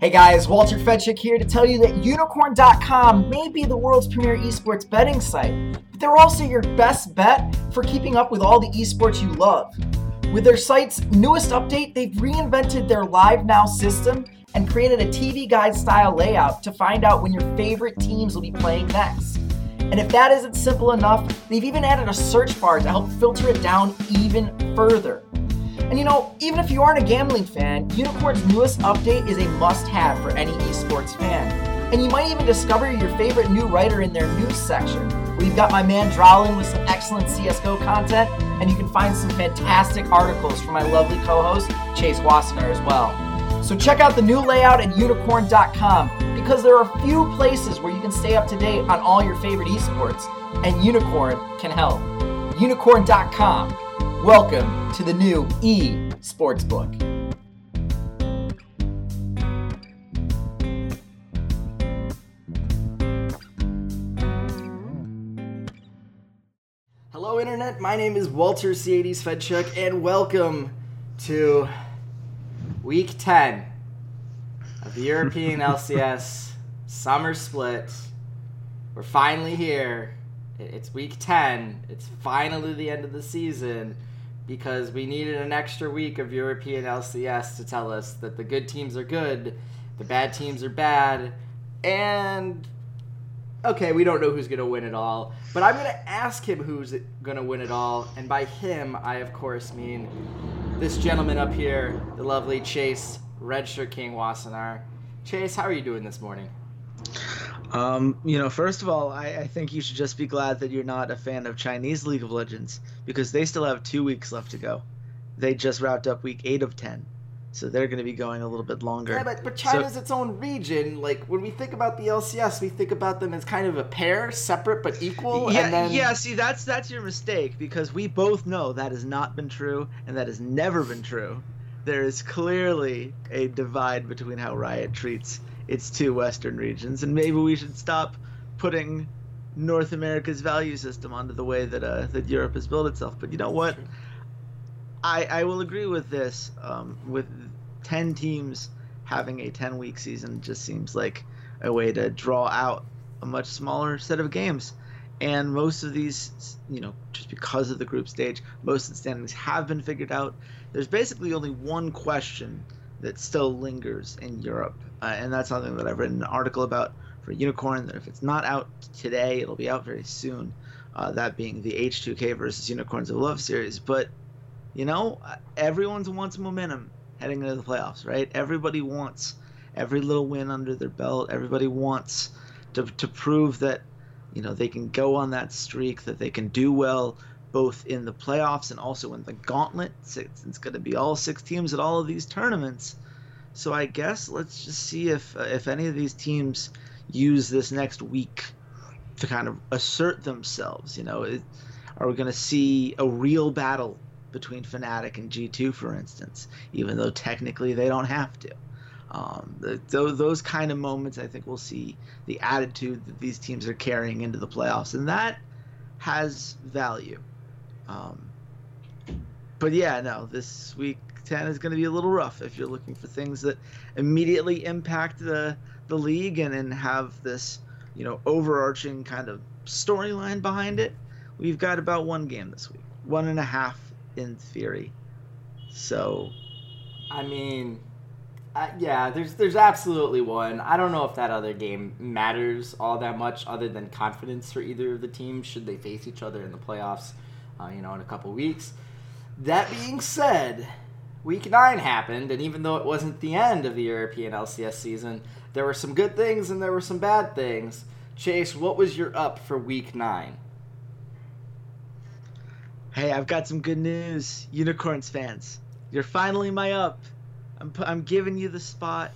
Hey guys, Walter Fedczuk here to tell you that unikrn.com may be the world's premier esports betting site, but they're also your best bet for keeping up with all the esports you love. With their site's newest update, they've reinvented their Live Now system and created a TV guide style layout to find out when your favorite teams will be playing next. And if that isn't simple enough, they've even added a search bar to help filter it down even further. And you know, even if you aren't a gambling fan, Unikrn's newest update is a must have for any esports fan. And you might even discover your favorite new writer in their news section. We've got my man Drowlin with some excellent CSGO content, and you can find some fantastic articles from my lovely co host, Chase Wassenar, as well. So check out the new layout at unikrn.com because there are a few places where you can stay up to date on all your favorite esports, and Unikrn can help. Unikrn.com Welcome to the new E Sportsbook. Hello, Internet. My name is Walter Ceades Fedczuk, and welcome to week 10 of the European LCS Summer Split. We're finally here. It's week 10. It's finally the end of the season because we needed an extra week of European LCS to tell us that the good teams are good, the bad teams are bad, and okay, we don't know who's going to win it all, but I'm going to ask him who's going to win it all, and by him, I of course mean this gentleman up here, the lovely Chase Redshirt King Wassenar. Chase, how are you doing this morning? Um, you know, first of all, I, I, think you should just be glad that you're not a fan of Chinese League of Legends because they still have two weeks left to go. They just wrapped up week eight of ten, so they're going to be going a little bit longer. Yeah, but, but China's so, its own region. Like when we think about the LCS, we think about them as kind of a pair, separate but equal. Yeah, then... yeah. See, that's that's your mistake because we both know that has not been true and that has never been true. There is clearly a divide between how Riot treats its two western regions, and maybe we should stop putting North America's value system onto the way that uh, that Europe has built itself. But you know what? I I will agree with this. Um, with ten teams having a ten week season just seems like a way to draw out a much smaller set of games. And most of these, you know, just because of the group stage, most of the standings have been figured out. There's basically only one question that still lingers in Europe, uh, and that's something that I've written an article about for Unikrn. That if it's not out today, it'll be out very soon. Uh, that being the H2K versus Unicorns of Love series. But you know, everyone wants momentum heading into the playoffs, right? Everybody wants every little win under their belt. Everybody wants to to prove that you know they can go on that streak, that they can do well both in the playoffs and also in the gauntlet. It's, it's going to be all six teams at all of these tournaments. So I guess let's just see if uh, if any of these teams use this next week to kind of assert themselves. You know, it, are we going to see a real battle between Fnatic and G2, for instance, even though technically they don't have to? Um, the, those kind of moments, I think we'll see the attitude that these teams are carrying into the playoffs, and that has value. Um, but yeah, no, this week 10 is going to be a little rough if you're looking for things that immediately impact the the league and, and have this, you know, overarching kind of storyline behind it. We've got about one game this week, one and a half in theory. So, I mean, uh, yeah, there's there's absolutely one. I don't know if that other game matters all that much, other than confidence for either of the teams should they face each other in the playoffs uh, you know, in a couple weeks. That being said, week nine happened, and even though it wasn't the end of the European LCS season, there were some good things and there were some bad things. Chase, what was your up for week nine? Hey, I've got some good news, Unicorns fans. You're finally my up. I'm, I'm giving you the spot.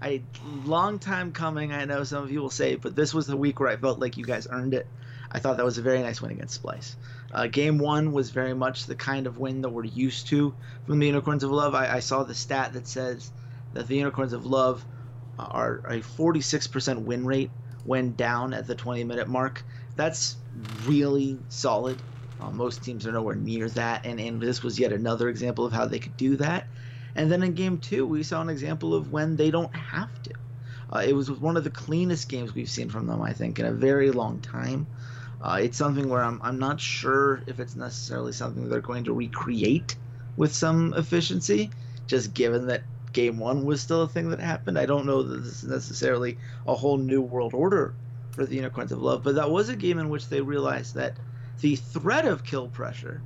I long time coming. I know some of you will say, but this was the week where I felt like you guys earned it. I thought that was a very nice win against Splyce. Uh, game one was very much the kind of win that we're used to from the Unicorns of Love. I, I saw the stat that says that the Unicorns of Love are a 46% win rate when down at the 20 minute mark. That's really solid. Uh, most teams are nowhere near that, and, and this was yet another example of how they could do that. And then in game two, we saw an example of when they don't have to. Uh, it was one of the cleanest games we've seen from them, I think, in a very long time. Uh, it's something where I'm, I'm not sure if it's necessarily something they're going to recreate with some efficiency, just given that game one was still a thing that happened. I don't know that this is necessarily a whole new world order for the Unicorns of Love, but that was a game in which they realized that the threat of kill pressure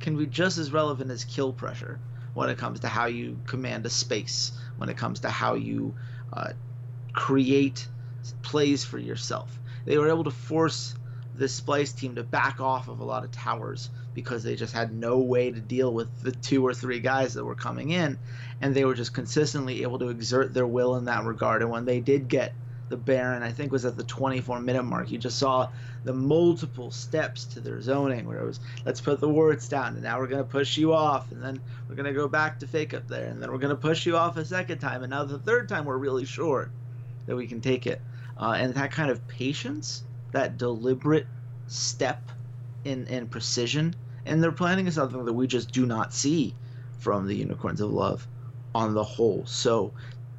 can be just as relevant as kill pressure when it comes to how you command a space, when it comes to how you uh, create plays for yourself. They were able to force the Splyce team to back off of a lot of towers because they just had no way to deal with the two or three guys that were coming in, and they were just consistently able to exert their will in that regard. And when they did get the Baron, I think was at the 24 minute mark, you just saw the multiple steps to their zoning where it was let's put the wards down and now we're going to push you off and then we're going to go back to fake up there and then we're going to push you off a second time and now the third time we're really sure that we can take it uh, and that kind of patience that deliberate step in, in precision and their planning is something that we just do not see from the unicorns of love on the whole so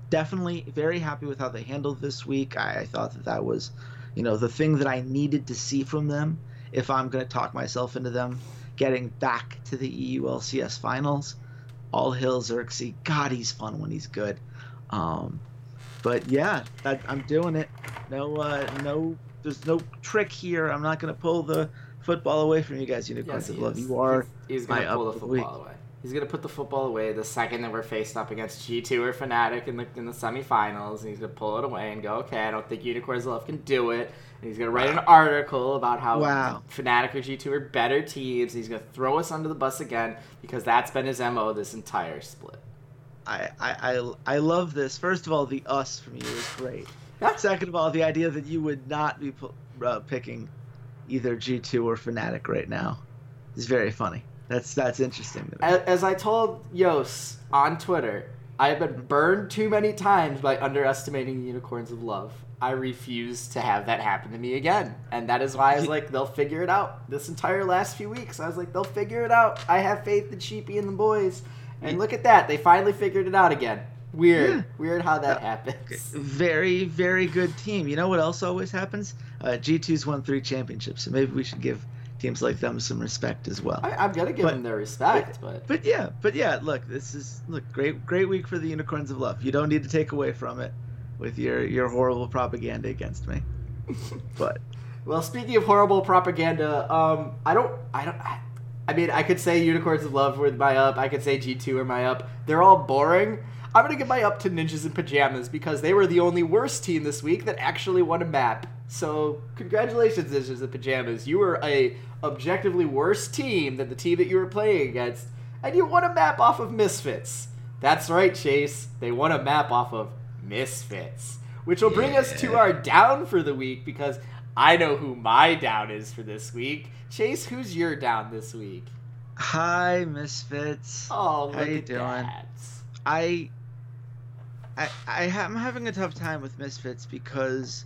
definitely very happy with how they handled this week I, I thought that that was you know, the thing that I needed to see from them if I'm going to talk myself into them getting back to the EU LCS finals. All hail Xerxes. God, he's fun when he's good. Um, but yeah, that, I'm doing it. No, uh, no, there's no trick here. I'm not going to pull the football away from you guys, Unicorns yes, of Love. You are he's, he's going to pull the football away. He's gonna put the football away the second that we're faced up against G2 or Fnatic in the in the semifinals. And he's gonna pull it away and go, okay, I don't think Unicorns Love can do it. And he's gonna write an article about how wow. Fnatic or G2 are better teams. he's gonna throw us under the bus again because that's been his mo this entire split. I I I, I love this. First of all, the us from you is great. Second of all, the idea that you would not be uh, picking either G2 or Fnatic right now is very funny. That's that's interesting. As, as I told Yos on Twitter, I have been burned too many times by underestimating unicorns of love. I refuse to have that happen to me again. And that is why I was like, they'll figure it out. This entire last few weeks, I was like, they'll figure it out. I have faith in Sheepy and the boys. And look at that. They finally figured it out again. Weird. Yeah. Weird how that uh, happens. Very, very good team. You know what else always happens? Uh, G2's won three championships, so maybe we should give teams like them some respect as well. I, am gonna give but, them their respect, but, but but yeah, but yeah. Look, this is look great great week for the Unicorns of Love. You don't need to take away from it with your your horrible propaganda against me. but well, speaking of horrible propaganda, um, I don't I don't. I, I mean, I could say Unicorns of Love were my up. I could say G2 are my up. They're all boring. I'm gonna give my up to Ninjas in Pajamas because they were the only worst team this week that actually won a map. So congratulations, Ninjas in Pajamas. You were a objectively worse team than the team that you were playing against, and you won a map off of Misfits. That's right, Chase. They won a map off of Misfits. Which will bring yeah. us to our down for the week because I know who my down is for this week. Chase, who's your down this week? Hi, Misfits. Oh, how you doing? That. I, I, I am having a tough time with Misfits because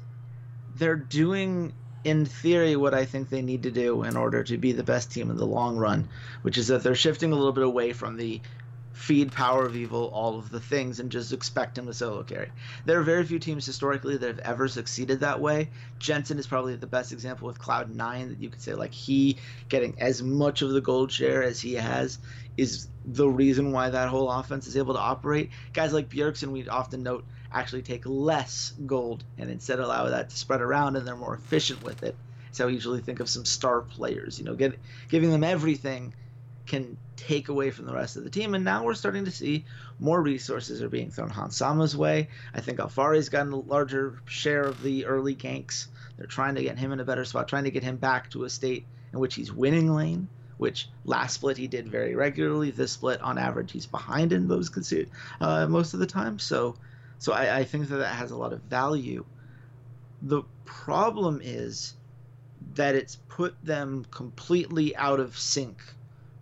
they're doing in theory what I think they need to do in order to be the best team in the long run, which is that they're shifting a little bit away from the feed power of evil all of the things and just expect him to solo carry. There are very few teams historically that have ever succeeded that way. Jensen is probably the best example with Cloud9 that you could say like he getting as much of the gold share as he has is the reason why that whole offense is able to operate. Guys like Bjergsen we often note actually take less gold and instead allow that to spread around and they're more efficient with it. So I usually think of some star players, you know, get, giving them everything can take away from the rest of the team. And now we're starting to see more resources are being thrown Hans Sama's way. I think Alphari's gotten a larger share of the early ganks. They're trying to get him in a better spot, trying to get him back to a state in which he's winning lane, which last split he did very regularly. This split, on average, he's behind in those uh, most of the time. So so I, I think that that has a lot of value. The problem is that it's put them completely out of sync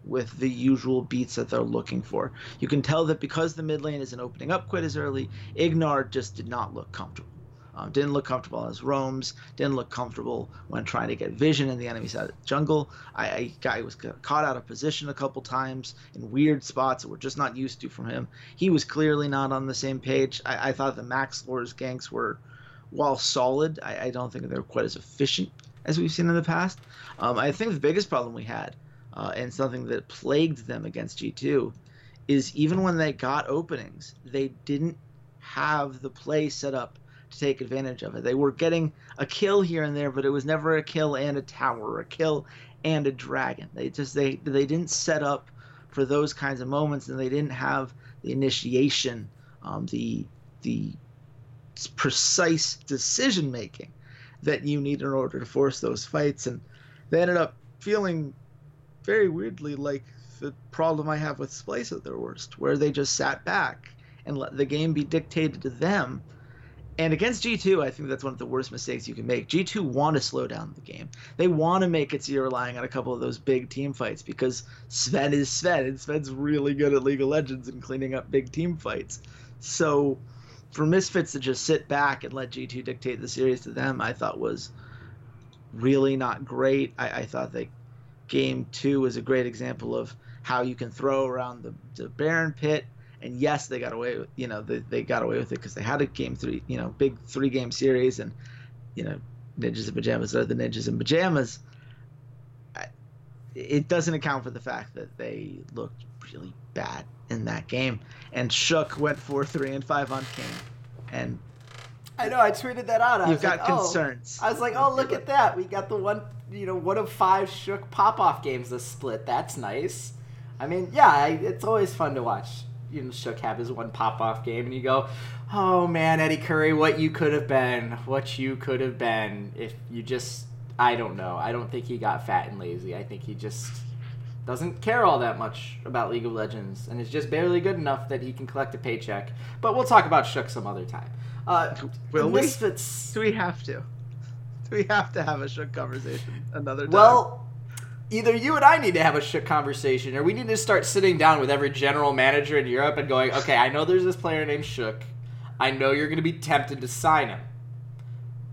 with the usual beats that they're looking for. You can tell that because the mid lane isn't opening up quite as early, Ignar just did not look comfortable. Um, didn't look comfortable as roams. Didn't look comfortable when trying to get vision in the enemy side of the jungle. I, I guy was caught out of position a couple times in weird spots that we're just not used to from him. He was clearly not on the same page. I, I thought the Maxlore's ganks were, while solid, I, I don't think they were quite as efficient as we've seen in the past. Um, I think the biggest problem we had, uh, and something that plagued them against G2, is even when they got openings, they didn't have the play set up to take advantage of it. They were getting a kill here and there, but it was never a kill and a tower, a kill and a dragon. They just they they didn't set up for those kinds of moments, and they didn't have the initiation, um, the the precise decision making that you need in order to force those fights. And they ended up feeling very weirdly like the problem I have with Splyce at their worst, where they just sat back and let the game be dictated to them. And against G2, I think that's one of the worst mistakes you can make. G2 want to slow down the game. They want to make it so you're relying on a couple of those big team fights because Zven is Zven, and Zven's really good at League of Legends and cleaning up big team fights. So for Misfits to just sit back and let G2 dictate the series to them, I thought was really not great. I, I thought that game two was a great example of how you can throw around the, the Baron pit. And yes, they got away with you know they, they got away with it because they had a game three you know big three game series and you know ninjas and pajamas are the ninjas and pajamas. It doesn't account for the fact that they looked really bad in that game. And Shook went four three and five on King, and I know I tweeted that out. I you've got like, concerns. Oh. I was like, oh look at that, we got the one you know one of five Shook pop off games this split. That's nice. I mean, yeah, it's always fun to watch. You know, Shook have his one pop off game, and you go, "Oh man, Eddie Curry, what you could have been, what you could have been if you just." I don't know. I don't think he got fat and lazy. I think he just doesn't care all that much about League of Legends and is just barely good enough that he can collect a paycheck. But we'll talk about Shook some other time. Uh, Will we? Do we have to? Do we have to have a Shook conversation another time? Well, either you and I need to have a Shook conversation, or we need to start sitting down with every general manager in Europe and going, okay, I know there's this player named Shook. I know you're going to be tempted to sign him,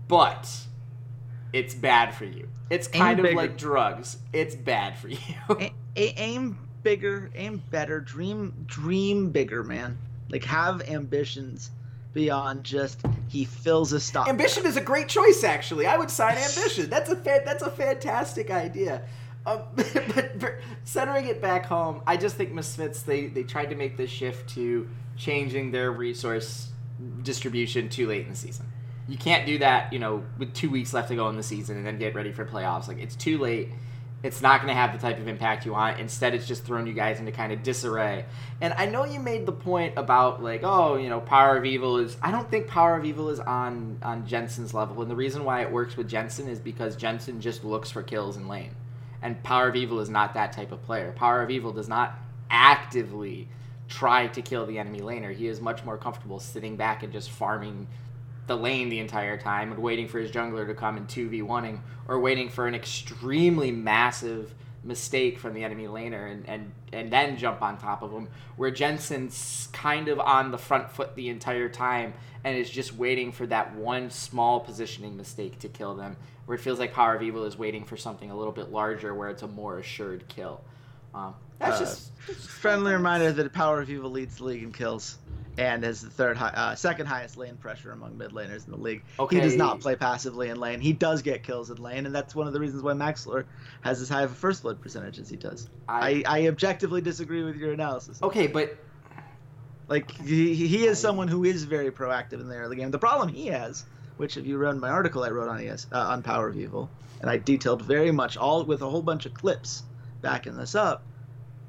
but it's bad for you. It's kind Aim of bigger. like drugs. It's bad for you. A- a- aim bigger, aim better, dream dream bigger, man. Like have ambitions beyond just he fills a stop. Ambition is a great choice, actually. I would sign Ambition. That's a fa- that's a fantastic idea. Um, but, but centering it back home, I just think Misfits they they tried to make this shift to changing their resource distribution too late in the season. You can't do that, you know, with two weeks left to go in the season and then get ready for playoffs. Like it's too late. It's not going to have the type of impact you want. Instead, it's just thrown you guys into kind of disarray. And I know you made the point about like, oh, you know, Power of Evil is. I don't think Power of Evil is on on Jensen's level. And the reason why it works with Jensen is because Jensen just looks for kills in lane, and Power of Evil is not that type of player. Power of Evil does not actively try to kill the enemy laner. He is much more comfortable sitting back and just farming the lane the entire time and waiting for his jungler to come and 2v1ing or waiting for an extremely massive mistake from the enemy laner and, and, and then jump on top of him where Jensen's kind of on the front foot the entire time and is just waiting for that one small positioning mistake to kill them where it feels like Power of Evil is waiting for something a little bit larger where it's a more assured kill. Um, that's Uh, just that's just Friendly reminder that Power of Evil leads the league in kills and is the third, high, uh, second highest lane pressure among mid laners in the league. Okay. He does not play passively in lane. He does get kills in lane, and that's one of the reasons why Maxlore has as high of a first blood percentage as he does. I, I objectively disagree with your analysis. Okay, but Like he, he is someone who is very proactive in the early game. The problem he has, which if you read my article I wrote on ES uh, on Power of Evil, and I detailed very much all with a whole bunch of clips backing this up,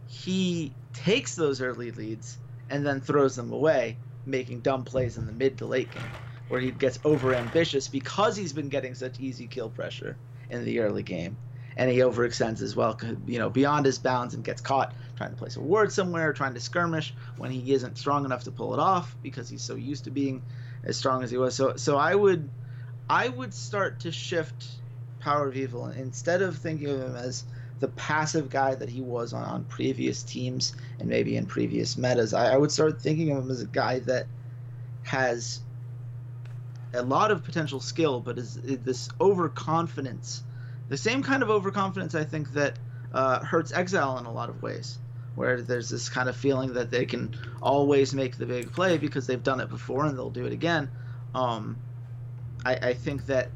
he takes those early leads and then throws them away, making dumb plays in the mid to late game, where he gets over ambitious because he's been getting such easy kill pressure in the early game. And he overextends as well, you know, beyond his bounds and gets caught trying to place a ward somewhere, trying to skirmish when he isn't strong enough to pull it off because he's so used to being as strong as he was. So, so I would, I would start to shift Power of Evil instead of thinking of him as the passive guy that he was on, on previous teams and maybe in previous metas. I, I would start thinking of him as a guy that has a lot of potential skill, but is, is this overconfidence, the same kind of overconfidence I think that uh, hurts Exile in a lot of ways, where there's this kind of feeling that they can always make the big play because they've done it before and they'll do it again. Um, I, I think that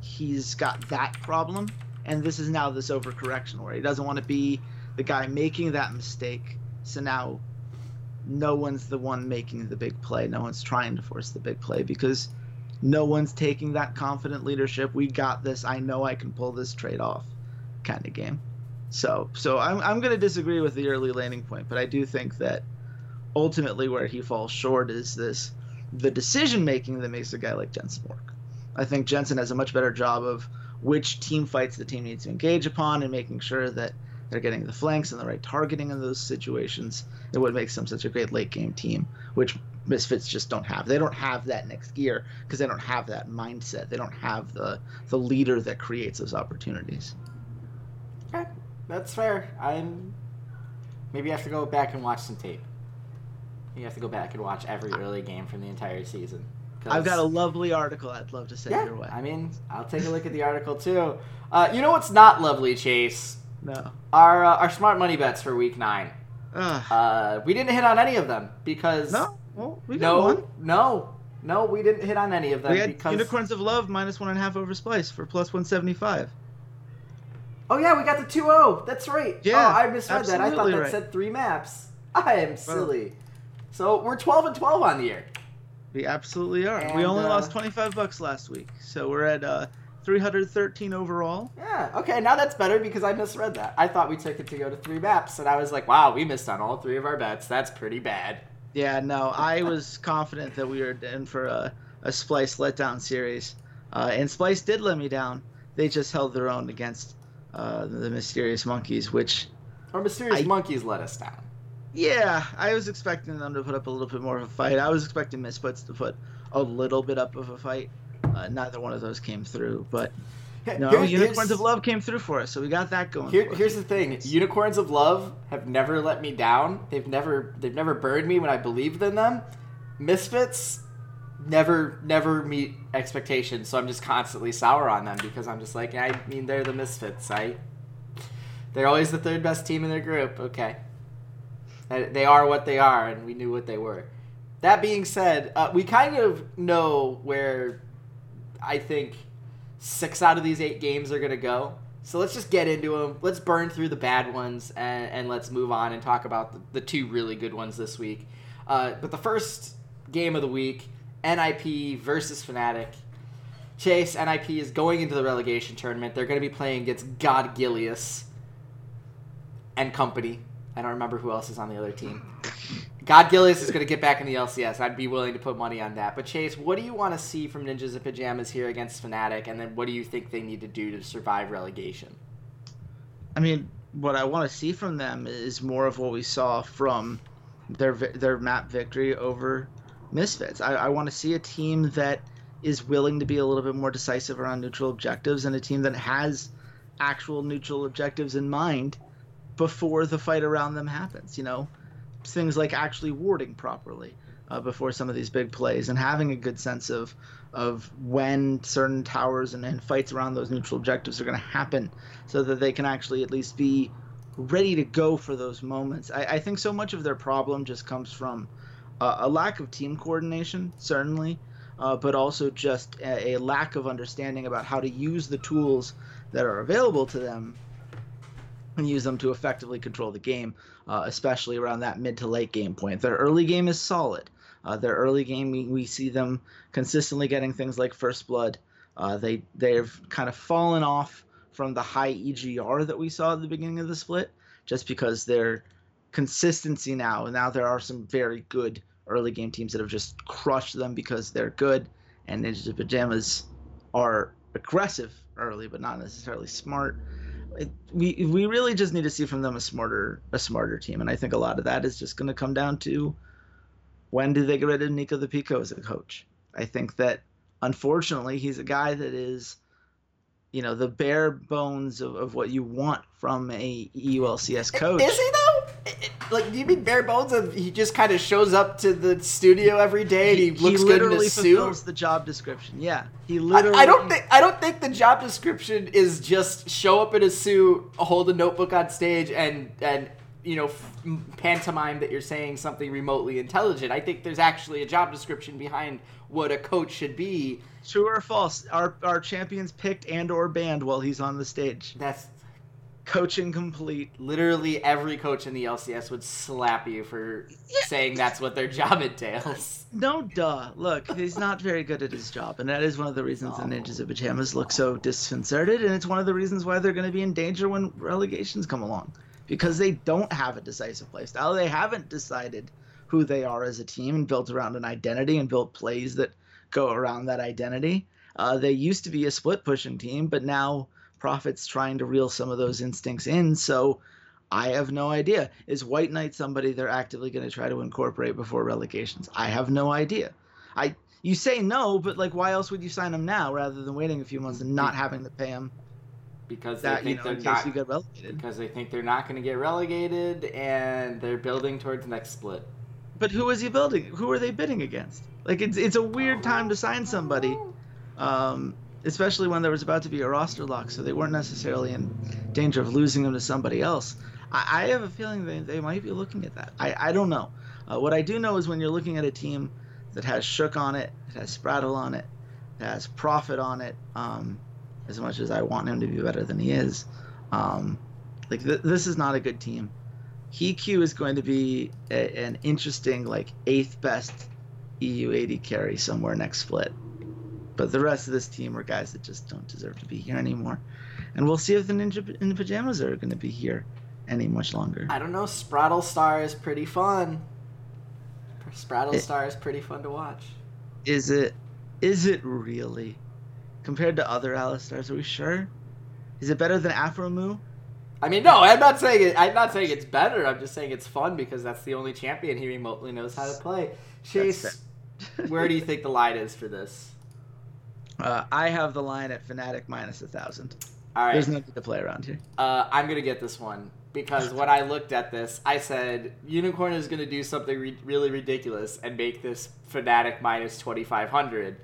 he's got that problem, and this is now this overcorrection where he doesn't want to be the guy making that mistake. So now no one's the one making the big play. No one's trying to force the big play because no one's taking that confident leadership. We got this. I know I can pull this trade off kind of game. So, so I'm, I'm going to disagree with the early laning point, but I do think that ultimately where he falls short is this the decision making that makes a guy like Jensen work. I think Jensen has a much better job of which team fights the team needs to engage upon and making sure that they're getting the flanks and the right targeting in those situations. It what makes them such a great late game team, which Misfits just don't have. They don't have that next gear because they don't have that mindset. They don't have the the leader that creates those opportunities. Okay, that's fair. I'm maybe I have to go back and watch some tape. You have to go back and watch every early game from the entire season. I've got a lovely article I'd love to send yeah, your way. I mean, I'll take a look at the article too. Uh, you know what's not lovely, Chase? No. Our uh, our smart money bets for week nine. Uh, we didn't hit on any of them because no, well, we no, one. no, no, we didn't hit on any of them we had because Unicorns of Love minus one and a half over Splyce for plus one seventy five. Oh yeah, we got the 2-0. That's right. Yeah, oh, I misread that. I thought that right. said three maps. I am silly. So we're 12 and 12 on the year. We absolutely are. we only uh, lost twenty five bucks last week, so we're at uh, three hundred thirteen overall. Yeah. Okay. Now that's better because I misread that. I thought we took it to go to three maps, and I was like, "Wow, we missed on all three of our bets. That's pretty bad." Yeah, no, I was confident that we were in for a, a Splyce letdown series, uh, and Splyce did let me down. They just held their own against uh, the Mysterious Monkeys, which, Our mysterious I- monkeys let us down. Yeah, I was expecting them to put up a little bit more of a fight. I was expecting Misfits to put a little bit up of a fight. Uh, neither one of those came through, but no, Here- Unicorns here's- of Love came through for us, so we got that going. Here, here's the thing: unicorns of love have never let me down. They've never, they've never burned me when I believed in them. Misfits never, never meet expectations. So I'm just constantly sour on them because I'm just like, I mean, they're the misfits. I, they're always the third best team in their group. Okay, they are what they are, and we knew what they were. That being said, uh, we kind of know where I think six out of these eight games are going to go. So let's just get into them. Let's burn through the bad ones and, and let's move on and talk about the, the two really good ones this week. Uh, but the first game of the week, NIP versus Fnatic. Chase, NIP is going into the relegation tournament. They're going to be playing against God Gilius and company. I don't remember who else is on the other team. God Gilius is going to get back in the LCS. I'd be willing to put money on that. But Chase, what do you want to see from Ninjas in Pajamas here against Fnatic, and then what do you think they need to do to survive relegation? I mean, what I want to see from them is more of what we saw from their their map victory over Misfits. I, I want to see a team that is willing to be a little bit more decisive around neutral objectives and a team that has actual neutral objectives in mind before the fight around them happens. You know, things like actually warding properly uh, before some of these big plays and having a good sense of of when certain towers and, and fights around those neutral objectives are going to happen so that they can actually at least be ready to go for those moments. I, I think so much of their problem just comes from uh, a lack of team coordination, certainly, uh, but also just a, a lack of understanding about how to use the tools that are available to them and use them to effectively control the game, uh, especially around that mid to late game point. Their early game is solid. Uh, their early game, we, we see them consistently getting things like first blood. Uh, they they've kind of fallen off from the high EGR that we saw at the beginning of the split, just because their consistency now. Now there are some very good early game teams that have just crushed them because they're good, and Ninja Pajamas are aggressive early, but not necessarily smart. It, we we really just need to see from them a smarter a smarter team, and I think a lot of that is just going to come down to when do they get rid of Nico the Pico as a coach. I think that unfortunately he's a guy that is you know the bare bones of, of what you want from a EULCS coach. Is he though? Like, do you mean bare bones? Of he just kind of shows up to the studio every day and he, looks good in a suit. fulfills the job description. Yeah, he I, literally. I don't think I don't think the job description is just show up in a suit, hold a notebook on stage, and and you know f- pantomime that you're saying something remotely intelligent. I think there's actually a job description behind what a coach should be. True or false? Our our champions picked and or banned while he's on the stage. That's Coaching complete. literally every coach in the LCS would slap you for saying that's what their job entails. No, duh. Look, he's not very good at his job, and that is one of the reasons the Ninjas of Pajamas look so disconcerted, and it's one of the reasons why they're going to be in danger when relegations come along, because they don't have a decisive play style. They haven't decided who they are as a team and built around an identity and built plays that go around that identity. Uh, they used to be a split pushing team, but now Profit's trying to reel some of those instincts in. So I have no idea. Is White Knight somebody they're actively going to try to incorporate before relegations? I have no idea. I you say no, but like, why else would you sign him now rather than waiting a few months and not having to pay him Because they that you think know they're not you get relegated? because they think they're not going to get relegated and they're building towards next split. But who is he building? Who are they bidding against? Like, it's it's a weird time to sign somebody, um, especially when there was about to be a roster lock, so they weren't necessarily in danger of losing him to somebody else. I, I have a feeling they, they might be looking at that. I, I don't know. Uh, what I do know is when you're looking at a team that has Shook on it, it has Sprattel on it, it has Profit on it, um, as much as I want him to be better than he is, um, like th- this is not a good team. HeaQ is going to be a, an interesting, like eighth best EU AD carry somewhere next split. But the rest of this team are guys that just don't deserve to be here anymore. And we'll see if the Ninja in the Pajamas are going to be here any much longer. I don't know. Sprattel Star is pretty fun. Sprattel It- Star is pretty fun to watch. Is it? Is it really? Compared to other Alistars, are we sure? Is it better than Aphromoo? I mean, no, I'm not saying it. I'm not saying it's better. I'm just saying it's fun because that's the only champion he remotely knows how to play. Chase, where do you think the line is for this? Uh, I have the line at Fnatic minus a thousand. All right, There's nothing to play around here. uh, I'm gonna get this one because when I looked at this, I said Unikrn is gonna do something re- really ridiculous and make this Fnatic minus 2,500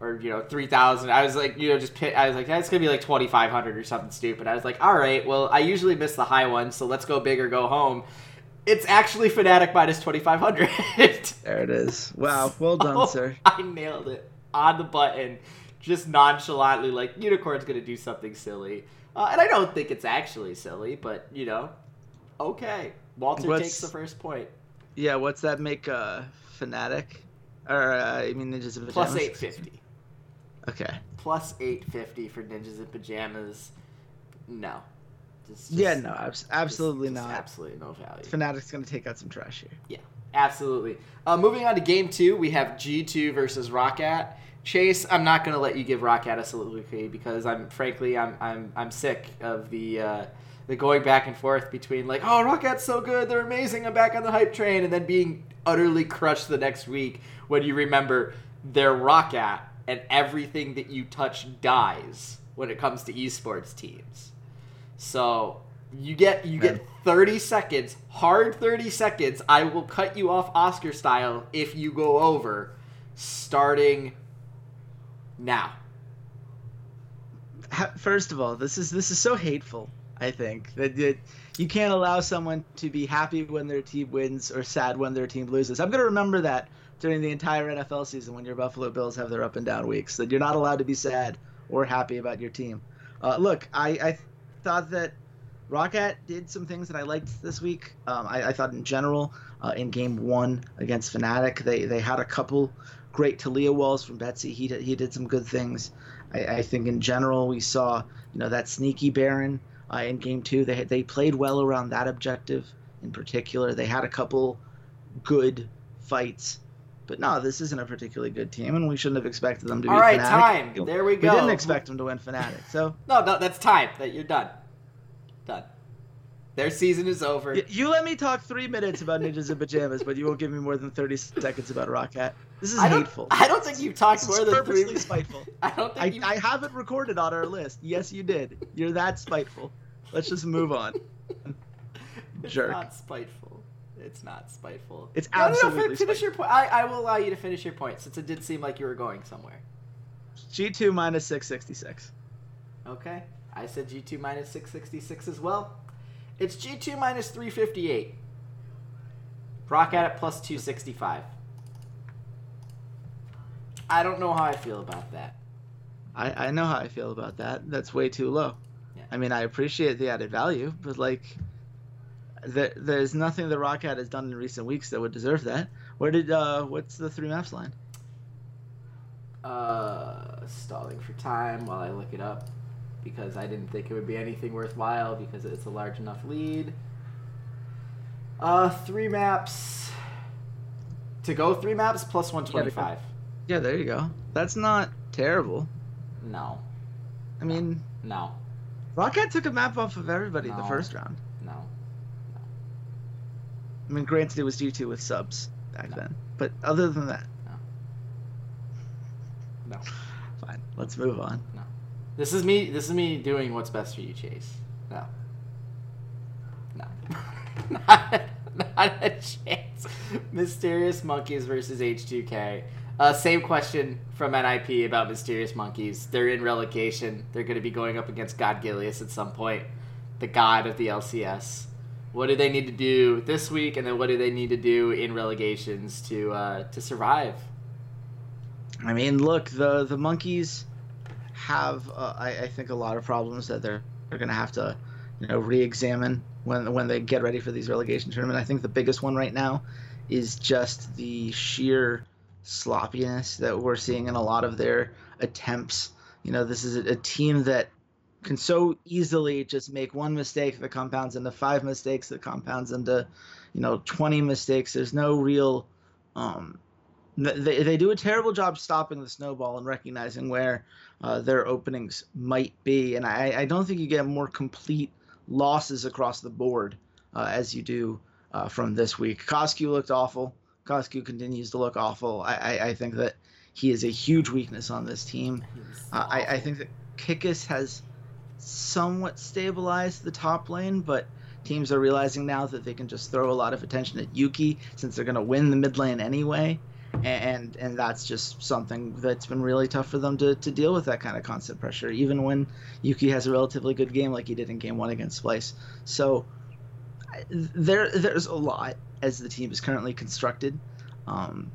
or you know 3,000. I was like, you know, just pit, I was like, that's gonna be like 2,500 or something stupid. I was like, all right, well, I usually miss the high one, so let's go big or go home. It's actually Fnatic minus 2,500. There it is. Wow, well done, Oh, sir. I nailed it on the button, just nonchalantly, like Unikrn's gonna do something silly, uh, and I don't think it's actually silly, but you know, okay. Walter What's- takes the first point, Yeah, what's that make uh Fnatic? Or uh, I mean Ninjas plus Pajamas? eight fifty, Okay. plus eight fifty for Ninjas in Pajamas. No, Just- Yeah, no, abs- absolutely just not. Absolutely no value. Fnatic's gonna take out some trash here. Yeah, absolutely. Uh, moving on to game two, we have G2 versus ROCCAT. Chase, I'm not gonna let you give ROCCAT a soliloquy because I'm frankly I'm I'm I'm sick of the uh, the going back and forth between like oh ROCCAT's so good they're amazing I'm back on the hype train and then being utterly crushed the next week when you remember they're ROCCAT and everything that you touch dies when it comes to esports teams. So you get you get 30 seconds, hard 30 seconds. I will cut you off Oscar style if you go over starting now. First of all, this is this is so hateful. I think that that you can't allow someone to be happy when their team wins or sad when their team loses. I'm gonna remember that during the entire NFL season when your Buffalo Bills have their up and down weeks. That you're not allowed to be sad or happy about your team. Uh, look, I, I thought that ROCCAT did some things that I liked this week. Um, I, I thought in general, uh, in game one against Fnatic, they, they had a couple great Taliyah walls from Betsy. He did, he did some good things. I, I think in general we saw you know that sneaky Baron uh, in game two. They they played well around that objective in particular. They had a couple good fights. But no, this isn't a particularly good team, and we shouldn't have expected them to All right, Fnatic. time. There we go. We didn't expect them to win Fnatic, so No, no, that's time. That you're done. Done. Their season is over. You let me talk three minutes about ninjas in pajamas, but you won't give me more than thirty seconds about ROCCAT. This is I hateful. I don't think you've talked This more than purposely three. spiteful. I don't think you. I haven't recorded on our list. Yes, you did. You're that spiteful. Let's just move on. it's jerk. not spiteful. It's not spiteful. It's No, no, no, absolutely fin- finish your point. I, I will allow you to finish your point since it did seem like you were going somewhere. G2 minus 666. Okay. I said G2 minus 666 as well. It's G2 minus 358. Rock at it plus 265. I don't know how I feel about that. I, I know how I feel about that. That's way too low. Yeah. I mean, I appreciate the added value, but like, there, there's nothing the ROCCAT has done in recent weeks that would deserve that. Where did uh, what's the three maps line? Uh, stalling for time while I look it up because I didn't think it would be anything worthwhile because it's a large enough lead. Uh, three maps. To go three maps plus 125. Yeah, there you go. That's not terrible. No. I mean, No. ROCCAT took a map off of everybody in the first round. No. no. I mean, granted, it was G2 with subs back No. then, but other than that, No. No. Fine. Let's move on. This is me. This is me doing what's best for you, Chase. No. No. not, not a chance. Mysterious Monkeys versus H2K. Uh, same question from NIP about Mysterious Monkeys. They're in relegation. They're going to be going up against God Gilius at some point, the god of the LCS. What do they need to do this week, and then what do they need to do in relegations to uh, to survive? I mean, look, the the monkeys have, uh, I, I think, a lot of problems that they're they're going to have to, you know, re-examine when when they get ready for these relegation tournament. I think the biggest one right now is just the sheer sloppiness that we're seeing in a lot of their attempts. You know, this is a, a team that can so easily just make one mistake that compounds into five mistakes that compounds into, you know, 20 mistakes. There's no real um, they, they do a terrible job stopping the snowball and recognizing where uh, their openings might be. And I, I don't think you get more complete losses across the board uh, as you do uh, from this week. Kosku looked awful. Kosku continues to look awful. I, I, I think that he is a huge weakness on this team. Uh, I, I think that Kikis has somewhat stabilized the top lane, but teams are realizing now that they can just throw a lot of attention at Yuki since they're going to win the mid lane anyway. And and that's just something that's been really tough for them to, to deal with that kind of constant pressure, even when Yuki has a relatively good game like he did in game one against Splyce. So there there's a lot as the team is currently constructed. Um,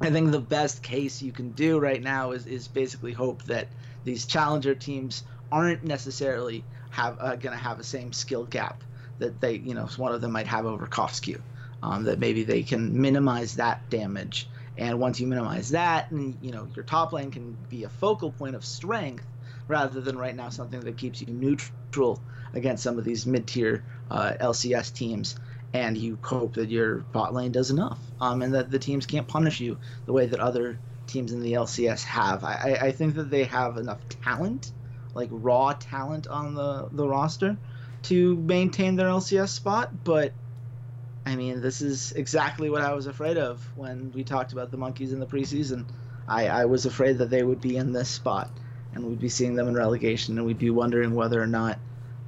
I think the best case you can do right now is, is basically hope that these challenger teams aren't necessarily have uh, going to have the same skill gap that they you know one of them might have over Kosku. Um, that maybe they can minimize that damage, and once you minimize that, and you know your top lane can be a focal point of strength rather than right now something that keeps you neutral against some of these mid-tier uh, LCS teams. And you hope that your bot lane does enough, um, and that the teams can't punish you the way that other teams in the LCS have. I, I, think that they have enough talent, like raw talent on the, the roster, to maintain their LCS spot. But I mean, this is exactly what I was afraid of when we talked about the monkeys in the preseason. I, I was afraid that they would be in this spot, and we'd be seeing them in relegation, and we'd be wondering whether or not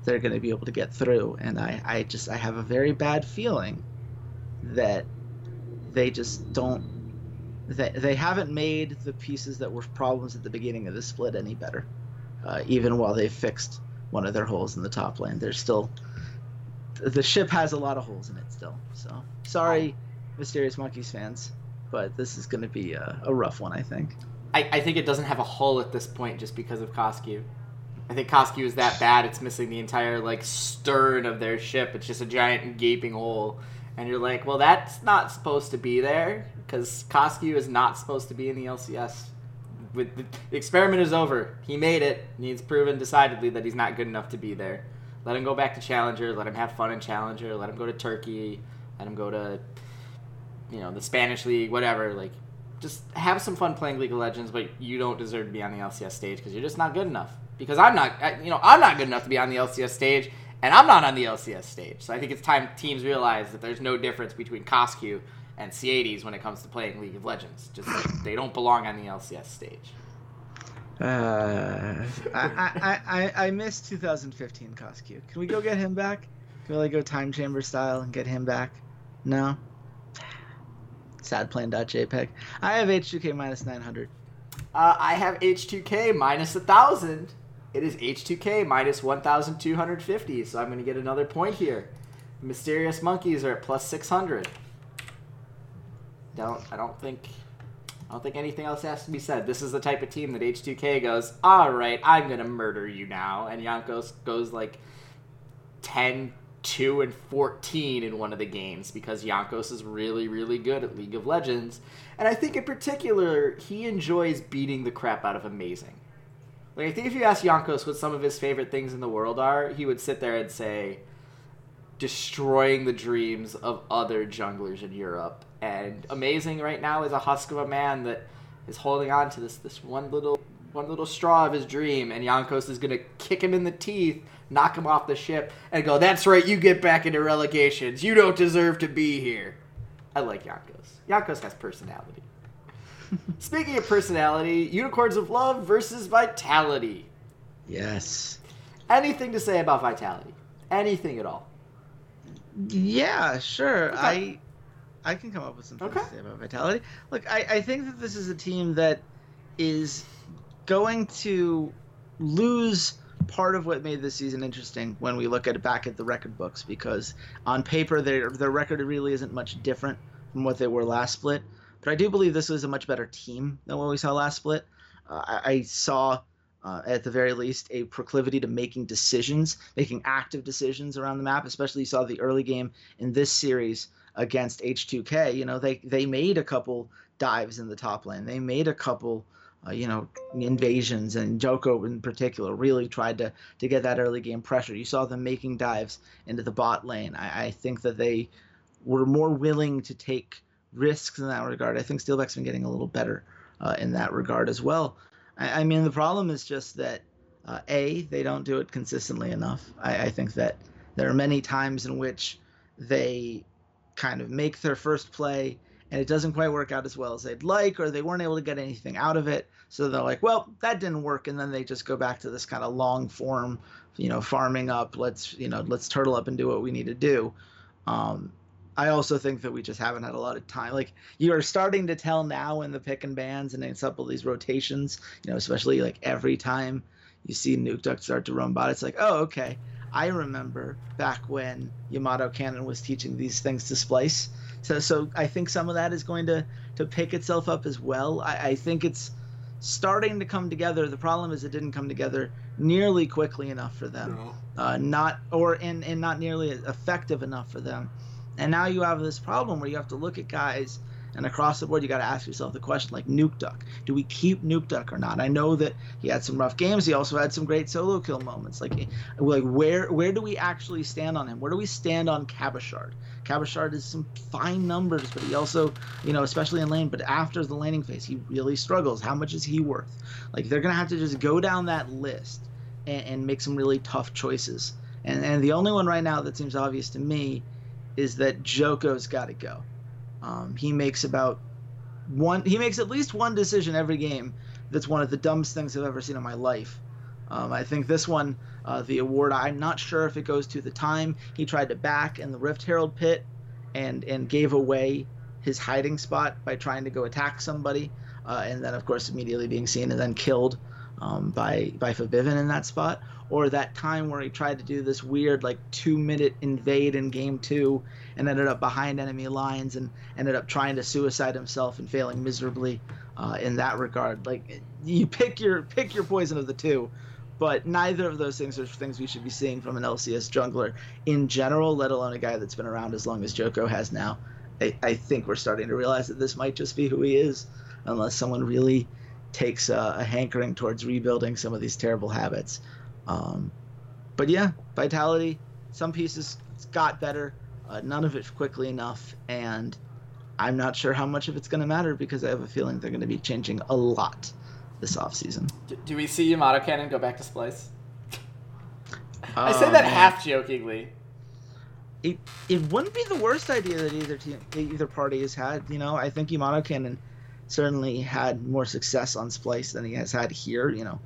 they're going to be able to get through. And I, I just I have a very bad feeling that they just don't they, they haven't made the pieces that were problems at the beginning of the split any better. Uh, even while they fixed one of their holes in the top lane. They're still the ship has a lot of holes in it still. So sorry, oh. Mysterious Monkeys fans, but this is going to be a, a rough one, I think. I, I think it doesn't have a hull at this point just because of Kosku. I think Kosku is that bad it's missing the entire like stern of their ship. It's just a giant gaping hole. And you're like, well, that's not supposed to be there because Kosku is not supposed to be in the LCS. With the, the experiment is over. He made it. And he's proven decidedly that he's not good enough to be there. Let him go back to Challenger. Let him have fun in Challenger. Let him go to Turkey. Let him go to, you know, the Spanish league, whatever. Like, just have some fun playing League of Legends, but you don't deserve to be on the LCS stage because you're just not good enough. Because I'm not, you know, I'm not good enough to be on the LCS stage, and I'm not on the LCS stage. So I think it's time teams realize that there's no difference between Kosku and Ceades when it comes to playing League of Legends. Just they don't belong on the LCS stage. Uh, I, I, I, I miss 2015 Kosku. Can we go get him back? Can we like go time chamber style and get him back? No. Sad playing .jpg. I have H2K minus 900. Uh, I have H2K minus 1,000. It is H2K minus 1,250, so I'm going to get another point here. Mysterious Monkeys are at plus 600. Don't I don't think I don't think anything else has to be said. This is the type of team that H2K goes, all right, I'm gonna murder you now, and Jankos goes like 10, 2, and 14 in one of the games because Jankos is really, really good at League of Legends, and I think in particular he enjoys beating the crap out of Amazing. Like I think if you ask Jankos what some of his favorite things in the world are, he would sit there and say destroying the dreams of other junglers in Europe. And amazing right now is a husk of a man that is holding on to this this one little one little straw of his dream, and Jankos is gonna kick him in the teeth, knock him off the ship, and go, That's right, you get back into relegations. You don't deserve to be here. I like Jankos. Jankos has personality. Speaking of personality, Unicorns of Love versus Vitality. Yes. Anything to say about Vitality? Anything at all? Yeah, sure. Okay. I I can come up with some things Okay. to say about Vitality. Look, I, I think that this is a team that is going to lose part of what made this season interesting when we look at it back at the record books because on paper their their record really isn't much different from what they were last split. But I do believe this was a much better team than what we saw last split. Uh, I, I saw uh, at the very least, a proclivity to making decisions, making active decisions around the map. Especially, you saw the early game in this series against H2K. You know, they they made a couple dives in the top lane. They made a couple, uh, you know, invasions, and Djoko in particular really tried to to get that early game pressure. You saw them making dives into the bot lane. I, I think that they were more willing to take risks in that regard. I think Steelback's been getting a little better uh, in that regard as well. I, I mean, the problem is just that uh, a they don't do it consistently enough. I, I think that there are many times in which they kind of make their first play and it doesn't quite work out as well as they'd like, or they weren't able to get anything out of it. So they're like, well, that didn't work, and then they just go back to this kind of long form, you know, farming up. Let's you know, let's turtle up and do what we need to do. Um, I also think that we just haven't had a lot of time. Like you are starting to tell now in the pick and bans and in some of these rotations, you know, especially like every time you see Nukeduck start to run bot, it's like, oh, okay. I remember back when Yamato Cannon was teaching these things to Splyce. So, so I think some of that is going to to pick itself up as well. I, I think it's starting to come together. The problem is it didn't come together nearly quickly enough for them, uh, not or and, and not nearly effective enough for them. And now you have this problem where you have to look at guys and across the board you got to ask yourself the question like Nukeduck, do we keep Nukeduck or not? I know that he had some rough games. He also had some great solo kill moments. Like like where where do we actually stand on him? Where do we stand on Cabochard? Cabochard is some fine numbers, but he also, you know, especially in lane, but after the laning phase, he really struggles. How much is he worth? Like they're gonna have to just go down that list and, and make some really tough choices. And and the only one right now that seems obvious to me is that Djoko's got to go. Um, he makes about one. He makes at least one decision every game. That's one of the dumbest things I've ever seen in my life. Um, I think this one, uh, the award, I'm not sure if it goes to the time he tried to back in the Rift Herald pit, and and gave away his hiding spot by trying to go attack somebody, uh, and then of course immediately being seen and then killed um, by by Febiven in that spot, or that time where he tried to do this weird like two minute invade in game two and ended up behind enemy lines and ended up trying to suicide himself and failing miserably uh, in that regard. Like you pick your pick your poison of the two, but neither of those things are things we should be seeing from an LCS jungler in general, let alone a guy that's been around as long as Djoko has now. I, I think we're starting to realize that this might just be who he is, unless someone really takes a, a hankering towards rebuilding some of these terrible habits. Um, but yeah, vitality. Some pieces got better, uh, none of it quickly enough, and I'm not sure how much of it's going to matter because I have a feeling they're going to be changing a lot this offseason. Do, do we see Yamato Cannon go back to Splyce? I say that man. half jokingly. It it wouldn't be the worst idea that either team, either party has had. You know, I think Yamato Cannon certainly had more success on Splyce than he has had here. You know,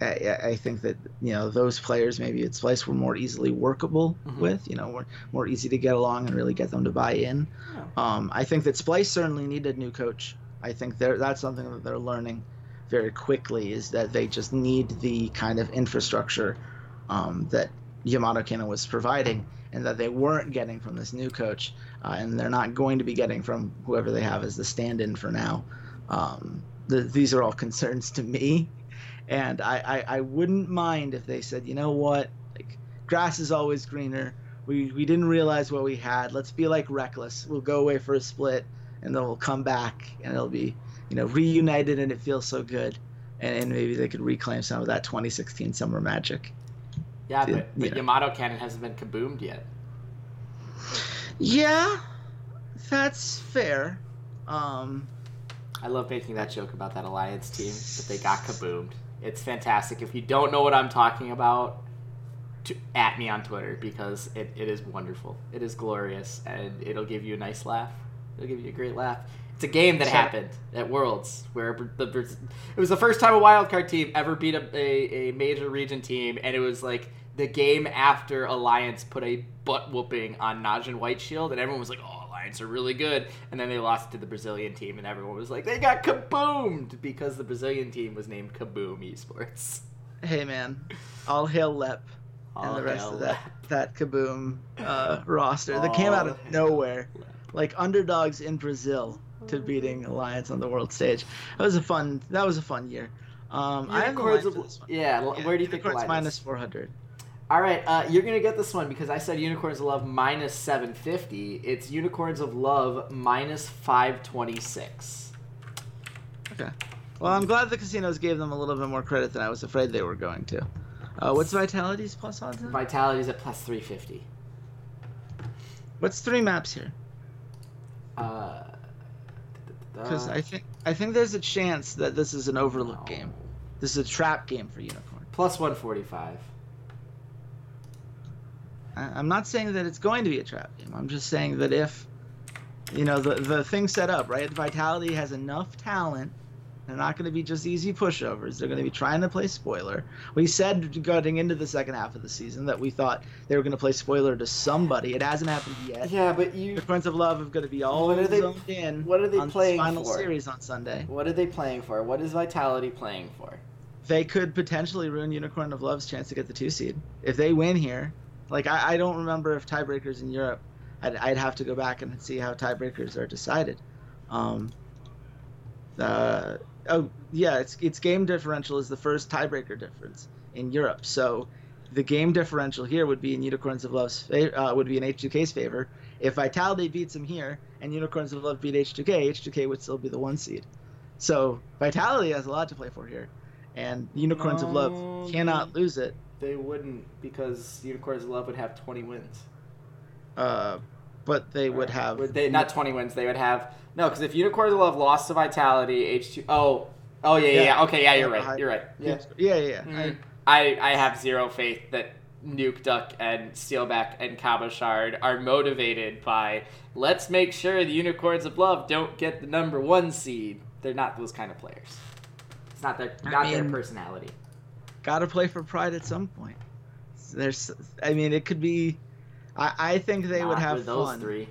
I, I think that you know those players maybe at Splyce were more easily workable Mhm. with, you know, more, more easy to get along and really get them to buy in. Um, I think that Splyce certainly needed a new coach. I think they're, that's something that they're learning very quickly is that they just need the kind of infrastructure um, that Yamato Kina was providing and that they weren't getting from this new coach, uh, and they're not going to be getting from whoever they have as the stand-in for now. Um, the, these are all concerns to me, and I, I, I wouldn't mind if they said, you know what, like grass is always greener. We we didn't realize what we had. Let's be like reckless. We'll go away for a split, and then we'll come back, and it'll be you know reunited, and it feels so good. And, and maybe they could reclaim some of that 2016 summer magic. Yeah, but. Yamato Cannon hasn't been kaboomed yet. Yeah, that's fair. Um, I love making that joke about that Alliance team, but they got kaboomed. It's fantastic. If you don't know what I'm talking about, to, at me on Twitter because it, it is wonderful. It is glorious, and it'll give you a nice laugh. It'll give you a great laugh. It's a game that happened at Worlds where the it was the first time a wildcard team ever beat a, a, a major region team, and it was like the game after Alliance put a butt whooping on Najin White Shield, and everyone was like, "Oh, Alliance are really good," and then they lost to the Brazilian team, and everyone was like, "They got kaboomed" because the Brazilian team was named Kaboom Esports. hey man, all hail Lep and the rest of that Lep. that kaboom uh, roster that came out of nowhere, Lep. like underdogs in Brazil to beating Alliance on the world stage. That was a fun. That was a fun year. Um, I have Unicorns of- yeah, l- where do you think the line minus 400? All right, uh, you're gonna get this one because I said Unicorns of Love minus 750. It's Unicorns of Love minus 526. Okay. Well, I'm glad the casinos gave them a little bit more credit than I was afraid they were going to. Uh, what's Vitality's plus odds? Vitality's at plus 350. What's three maps here? Uh, Because I think I think there's a chance that this is an overlook no. game. This is a trap game for Unicorn. plus 145. I- I'm not saying that it's going to be a trap game. I'm just saying that if, you know, the the thing set up right, Vitality has enough talent. They're not going to be just easy pushovers. They're going to be trying to play spoiler. We said going into the second half of the season that we thought they were going to play spoiler to somebody. It hasn't happened yet. Yeah, but you. The Prince of Love are going to be all What are they- zoned in. what are they playing final for? series on Sunday. What are they playing for? What is Vitality playing for? They could potentially ruin Unicorn of Love's chance to get the two seed if they win here. Like I, I don't remember if tiebreakers in Europe. I'd, I'd have to go back and see how tiebreakers are decided. Um, uh, oh yeah, it's it's game differential is the first tiebreaker difference in Europe. So the game differential here would be in Unicorns of Love's uh, would be in H2K's favor. If Vitality beats them here and Unicorns of Love beat H2K, H2K would still be the one seed. So Vitality has a lot to play for here, and Unicorns of Um, Love cannot lose it. They wouldn't because Unicorns of Love would have 20 wins. Uh, but they would have Would they not 20 wins? They would have no because if Unicorns of Love lost to Vitality, H2. Oh, oh yeah, yeah. Yeah. Okay, yeah, you're right. You're right. yeah yeah yeah. Mm. I, I have zero faith that Nukeduck and Steelback and Cabochard are motivated by let's make sure the Unicorns of Love don't get the number one seed. They're not those kind of players. It's not their I not their personality. Got to play for pride at some point. There's, I mean, it could be. I, I think they would have those fun three.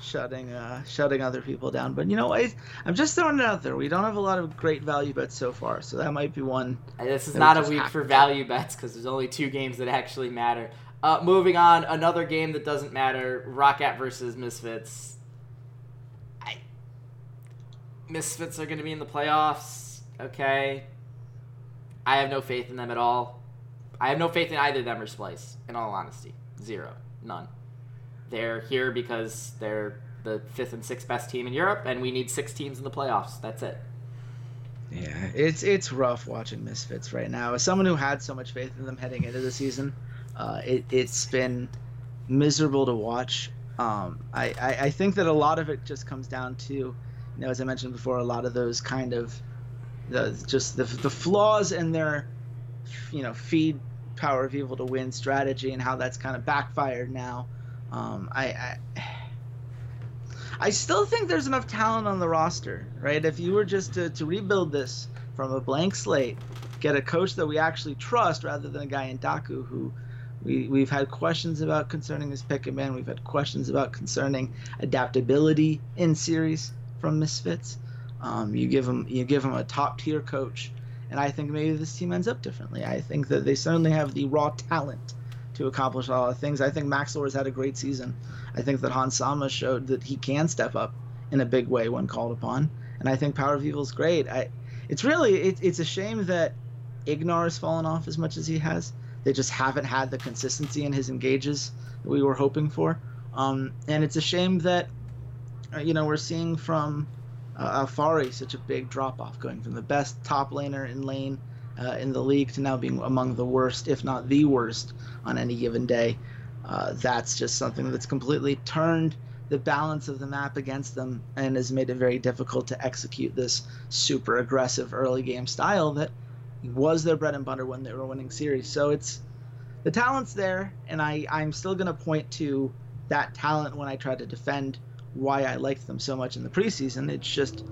shutting uh, shutting other people down. But you know, I, I'm just throwing it out there. We don't have a lot of great value bets so far, so that might be one. And This is not a week for value bets because there's only two games that actually matter. Uh, moving on, another game that doesn't matter: ROCCAT versus Misfits. I, Misfits are going to be in the playoffs. Okay, I have no faith in them at all. I have no faith in either of them or Splyce. In all honesty, zero, none. They're here because they're the fifth and sixth best team in Europe, and we need six teams in the playoffs. That's it. Yeah, it's it's rough watching Misfits right now. As someone who had so much faith in them heading into the season, uh, it it's been miserable to watch. Um, I, I I think that a lot of it just comes down to, you know, as I mentioned before, a lot of those kind of, the just the the flaws in their, you know, feed power of evil to win strategy and how that's kind of backfired now. Um, I. I I still think there's enough talent on the roster, right? If you were just to, to rebuild this from a blank slate, get a coach that we actually trust rather than a guy in Daku who we, we've had questions about concerning his pick and ban. We've had questions about concerning adaptability in series from Misfits. Um, you give him you give him a top tier coach, and I think maybe this team ends up differently. I think that they certainly have the raw talent to accomplish a lot of things. I think Max has had a great season. I think that Hans Sama showed that he can step up in a big way when called upon, and I think Power of Evil is great. I, it's really it, it's a shame that Ignar has fallen off as much as he has. They just haven't had the consistency in his engages that we were hoping for, um, and it's a shame that uh, you know we're seeing from uh, Alphari such a big drop off, going from the best top laner in lane uh, in the league to now being among the worst, if not the worst, on any given day. Uh, that's just something that's completely turned the balance of the map against them and has made it very difficult to execute this super aggressive early game style that was their bread and butter when they were winning series. So it's the talent's there, and I, I'm still going to point to that talent when I try to defend why I liked them so much in the preseason. It's just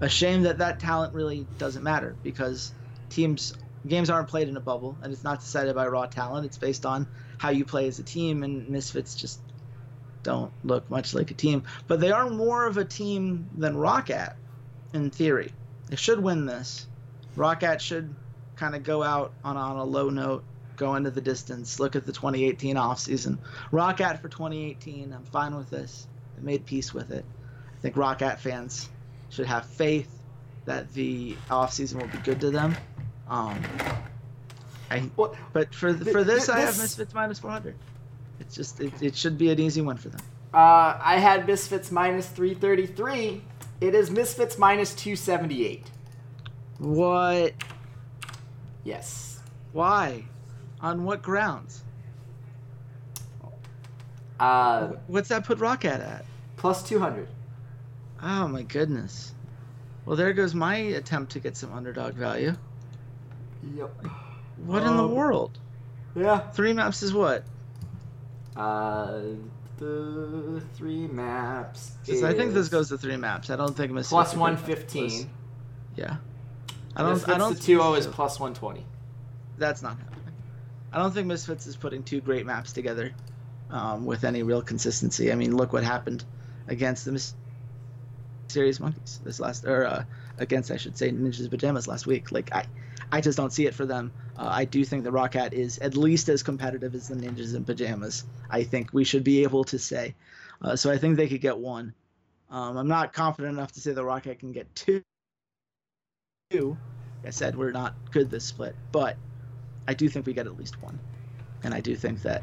a shame that that talent really doesn't matter because teams games aren't played in a bubble and it's not decided by raw talent. It's based on how you play as a team and Misfits just don't look much like a team, but they are more of a team than ROCCAT in theory. They should win this. ROCCAT should kind of go out on, on a low note, go into the distance, look at the 2018 offseason. ROCCAT for 2018, I'm fine with this. Made peace with it. I think ROCCAT fans should have faith that the offseason will be good to them. Um, I, Well, but for th- for this, th- I have Misfits minus 400. It's just it, it should be an easy one for them. Uh, I had Misfits minus 333. It is Misfits minus 278. What? Yes. Why? On what grounds? Uh, What's that put ROCCAT at? Plus 200. Oh my goodness. Well, there goes my attempt to get some underdog value. Yep. What in the Um, world? Yeah. Three maps is what? Uh, the three maps. I think this goes to three maps. I don't think Misfits plus one enough for this. fifteen. Yeah. I don't. Misfits I don't. The two O think is plus one twenty. That's not happening. I don't think Misfits is putting two great maps together um, with any real consistency. I mean, look what happened against the Serious Monkeys this last, or uh, against I should say Ninjas in Pajamas last week. Like I, I just don't see it for them. Uh, I do think the ROCCAT is at least as competitive as the Ninjas in Pajamas. I think we should be able to say. Uh, so I think they could get one. Um, I'm not confident enough to say the ROCCAT can get two. Two. Like I said, we're not good this split, but I do think we get at least one, and I do think that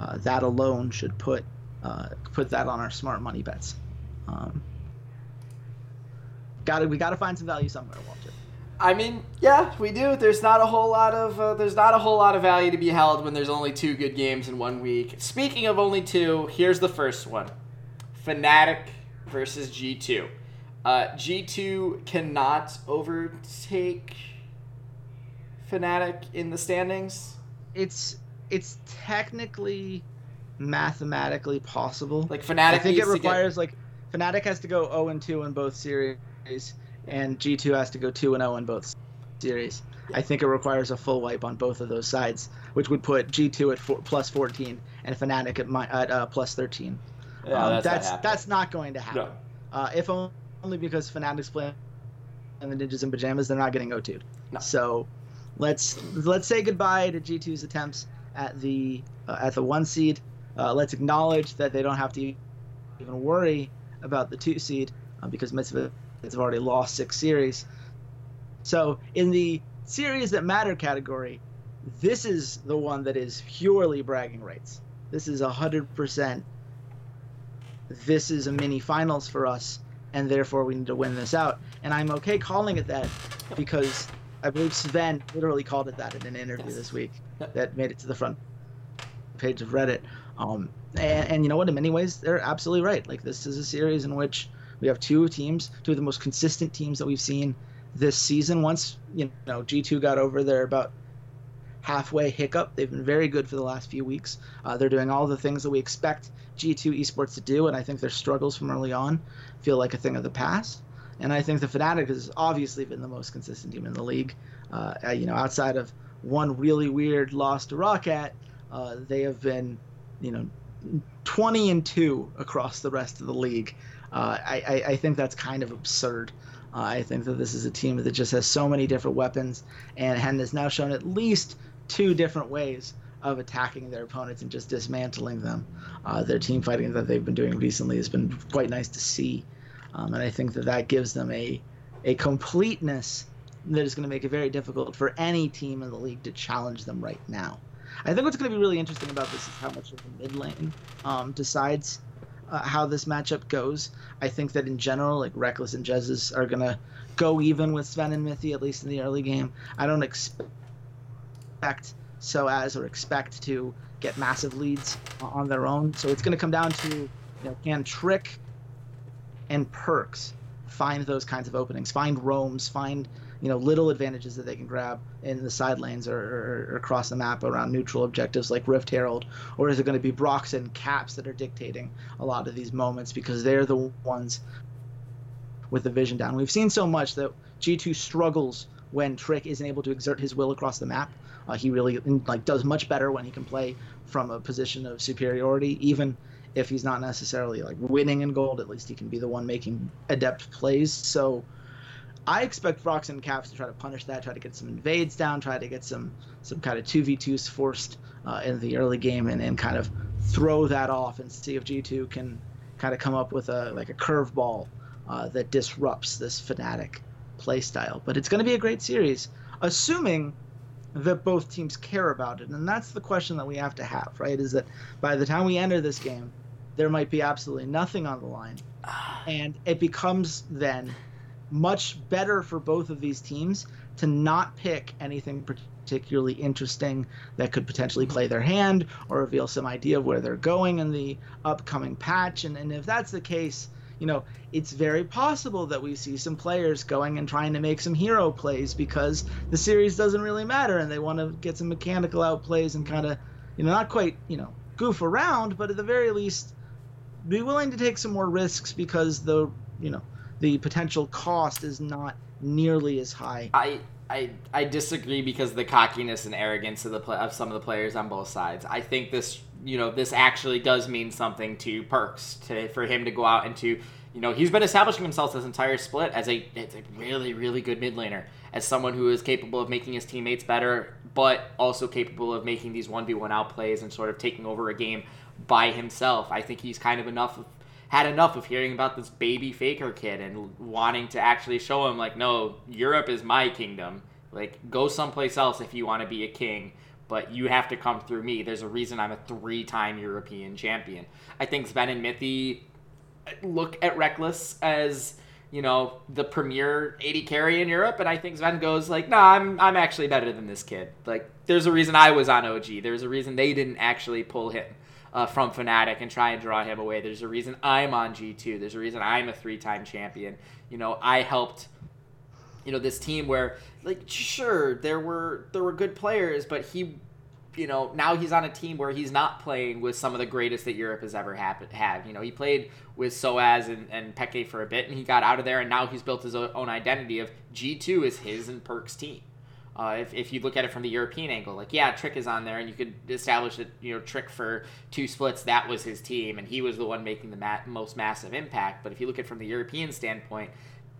uh, that alone should put uh, put that on our smart money bets. Um, got to we got to find some value somewhere, Walter. I mean, yeah, we do. There's not a whole lot of uh, there's not a whole lot of value to be held when there's only two good games in one week. Speaking of only two, here's the first one: Fnatic versus G2. Uh, G2 cannot overtake Fnatic in the standings. It's it's technically mathematically possible. Like Fnatic I think it to get- requires like Fnatic has to go 0 and 2 in both series, and G2 has to go 2 and 0 in both series. I think it requires a full wipe on both of those sides, which would put G2 at four, plus 14 and Fnatic at, mi- at uh, plus 13. Yeah, Um, that's, that's not that's not going to happen. no. Uh, if only because Fnatic's playing and the Ninjas in pajamas, they're not getting 0 No. So let's let's say goodbye to G2's attempts at the uh, at the one seed. Uh, let's acknowledge that they don't have to even worry about the two seed uh, because Mitzvah has already lost six series. So in the series that matter category, this is the one that is purely bragging rights. This is hundred percent. This is a mini finals for us, and therefore we need to win this out. And I'm okay calling it that because I believe Zven literally called it that in an interview Yes. this week that made it to the front page of Reddit. Um, and, and you know what? In many ways, they're absolutely right. Like this is a series in which we have two teams, two of the most consistent teams that we've seen this season. Once you know G2 got over their about halfway hiccup, they've been very good for the last few weeks. Uh, they're doing all the things that we expect G2 esports to do, and I think their struggles from early on feel like a thing of the past. And I think the Fnatic has obviously been the most consistent team in the league. Uh, you know, outside of one really weird loss to Roccat, uh, they have been, you know, 20 and 2 across the rest of the league. Uh, I, I, think that's kind of absurd. Uh, I think that this is a team that just has so many different weapons and has now shown at least two different ways of attacking their opponents and just dismantling them. Uh, their team fighting that they've been doing recently has been quite nice to see, um, and I think that that gives them a a completeness that is going to make it very difficult for any team in the league to challenge them right now. I think what's going to be really interesting about this is how much of the mid lane um, decides uh, how this matchup goes. I think that in general, like Rekkles and Jesiz are going to go even with Zven and Mithy, at least in the early game. I don't expect Soaz or expect to get massive leads on their own. So it's going to come down to, you know, can Trick and Perkz find those kinds of openings, find roams, find you know little advantages that they can grab in the side lanes or, or, or, across the map around neutral objectives like Rift Herald, or is it going to be Brox and Caps that are dictating a lot of these moments because they're the ones with the vision down. We've seen so much that G2 struggles when Trick isn't able to exert his will across the map. Uh, he really like does much better when he can play from a position of superiority, even if he's not necessarily like winning in gold. At least he can be the one making adept plays. So I expect Brox and Caps to try to punish that, try to get some invades down, try to get some some kind of two v twos forced uh, in the early game, and, and kind of throw that off and see if G2 can kind of come up with a like a curveball uh, that disrupts this Fnatic playstyle. But it's going to be a great series, assuming that both teams care about it. And that's the question that we have to have, right? Is that by the time we enter this game, there might be absolutely nothing on the line. And it becomes then much better for both of these teams to not pick anything particularly interesting that could potentially play their hand or reveal some idea of where they're going in the upcoming patch. And, and if that's the case, you know, it's very possible that we see some players going and trying to make some hero plays because the series doesn't really matter and they want to get some mechanical outplays and kind of, you know, not quite, you know, goof around, but at the very least, be willing to take some more risks because the, you know, the potential cost is not nearly as high. I I, I disagree because the cockiness and arrogance of the of some of the players on both sides. I think this you know this actually does mean something to Perkz to for him to go out and to you know he's been establishing himself this entire split as a, as a really really good mid laner as someone who is capable of making his teammates better but also capable of making these 1v1 outplays and sort of taking over a game by himself. I think he's kind of enough had enough of hearing about this baby faker kid and wanting to actually show him like no europe is my kingdom like go someplace else if you want to be a king but you have to come through me there's a reason i'm a three-time european champion i think zven and mithy look at Rekkles as you know the premier AD carry in Europe, and I think zven goes like, "No, nah, I'm I'm actually better than this kid." Like, there's a reason I was on OG. There's a reason they didn't actually pull him uh, from Fnatic and try and draw him away. There's a reason I'm on G2. There's a reason I'm a three-time champion. You know, I helped you know this team where like sure there were there were good players but he you know now he's on a team where he's not playing with some of the greatest that Europe has ever had. had. You know he played with Soaz and, and Peke for a bit, and he got out of there, and now he's built his own identity of G two is his and Perk's team. Uh, if, if you look at it from the European angle, like yeah, Trick is on there, and you could establish that you know Trick for two splits that was his team, and he was the one making the most massive impact. But if you look at it from the European standpoint,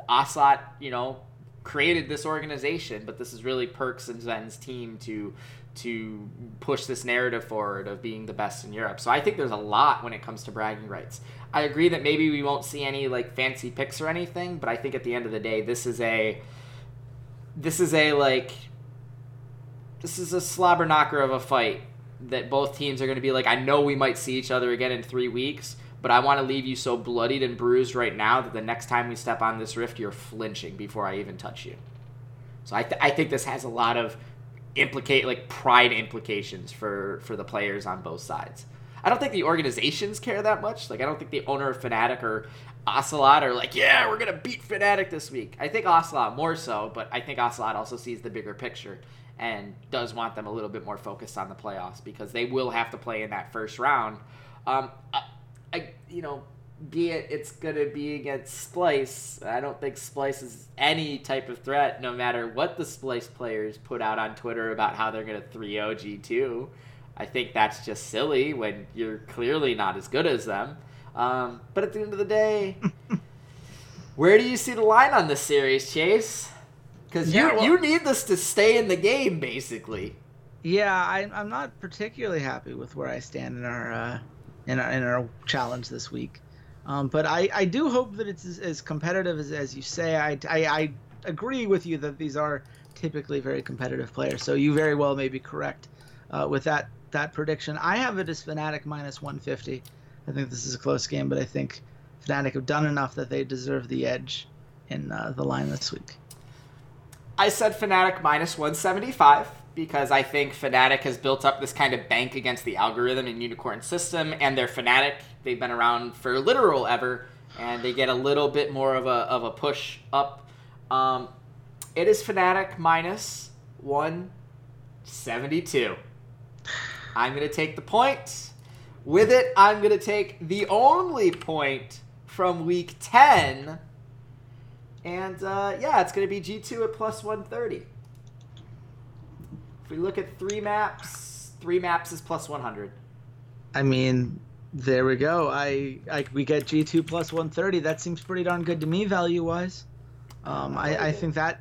Ocelot, you know, created this organization, but this is really Perkz and Zven's team to to push this narrative forward of being the best in Europe. So I think there's a lot when it comes to bragging rights. I agree that maybe we won't see any like fancy picks or anything, but I think at the end of the day, this is a this is a like this is a slobber knocker of a fight that both teams are going to be like I know we might see each other again in 3 weeks but I want to leave you so bloodied and bruised right now that the next time we step on this rift you're flinching before I even touch you. So I, th- I think this has a lot of implicate like pride implications for for the players on both sides. I don't think the organizations care that much. Like I don't think the owner of Fnatic or Ocelot are like, yeah, we're gonna beat Fnatic this week. I think Ocelot more so, but I think Ocelot also sees the bigger picture and does want them a little bit more focused on the playoffs because they will have to play in that first round. Um, I, I you know, be it it's gonna be against Splyce. I don't think Splyce is any type of threat, no matter what the Splyce players put out on Twitter about how they're gonna 3-0 G2. I think that's just silly when you're clearly not as good as them. Um, but at the end of the day, where do you see the line on this series, Chase? Because Yeah, you well- you need this to stay in the game, basically. Yeah, I, I'm not particularly happy with where I stand in our uh, in our in our challenge this week. Um, but I, I do hope that it's as, as competitive as, as you say. I, I, I agree with you that these are typically very competitive players. So you very well may be correct uh, with that that prediction. I have it as Fnatic minus 150. I think this is a close game, but I think Fnatic have done enough that they deserve the edge in uh, the line this week. I said Fnatic minus 175 because I think Fnatic has built up this kind of bank against the algorithm and Unikrn system, and they're Fnatic. They've been around for literal ever, and they get a little bit more of a, of a push up. Um, it is Fnatic minus 172. I'm going to take the point. With it, I'm going to take the only point from week 10. And uh, yeah, it's going to be G2 at plus 130. If we look at three maps, three maps is plus 100. I mean, there we go. I, I we get G2 plus 130. That seems pretty darn good to me value wise. Um, I, I think that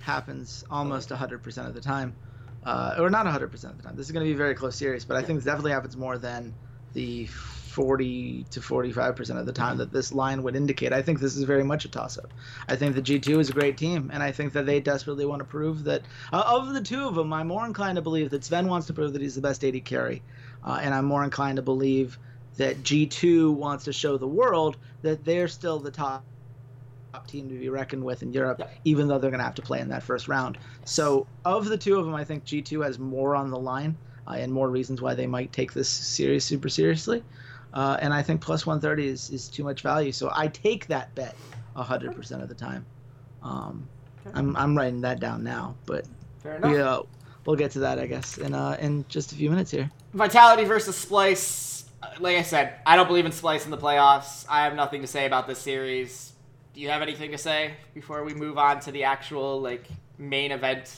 happens almost 100% of the time. Uh, or not 100% of the time. This is going to be a very close series, but I think this definitely happens more than the 40 to 45% of the time that this line would indicate. I think this is very much a toss up. I think the G2 is a great team, and I think that they desperately want to prove that. Uh, of the two of them, I'm more inclined to believe that Zven wants to prove that he's the best AD carry, uh, and I'm more inclined to believe that G2 wants to show the world that they're still the top top team to be reckoned with in Europe, even though they're going to have to play in that first round. So, of the two of them, I think G2 has more on the line and more reasons why they might take this series super seriously. Uh, and I think plus 130 is, is too much value. So I take that bet 100% of the time. Um. I'm, I'm writing that down now, but Fair enough. we, uh, we'll get to that, I guess, in, uh, in just a few minutes here. Vitality versus Splyce. Uh, Like I said, I don't believe in Splyce in the playoffs. I have nothing to say about this series. Do you have anything to say before we move on to the actual like main event?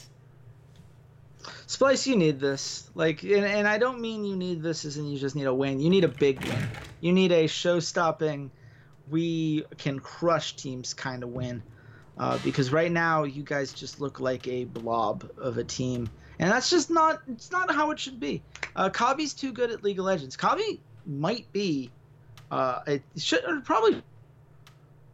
Splyce, you need this. Like, and, and I don't mean you need this as in you just need a win. You need a big win. You need a show-stopping, we can crush teams kind of win. Uh, because right now you guys just look like a blob of a team, and that's just not. It's not how it should be. Uh, Kobbe's too good at League of Legends. Kobbe might be. Uh, it should probably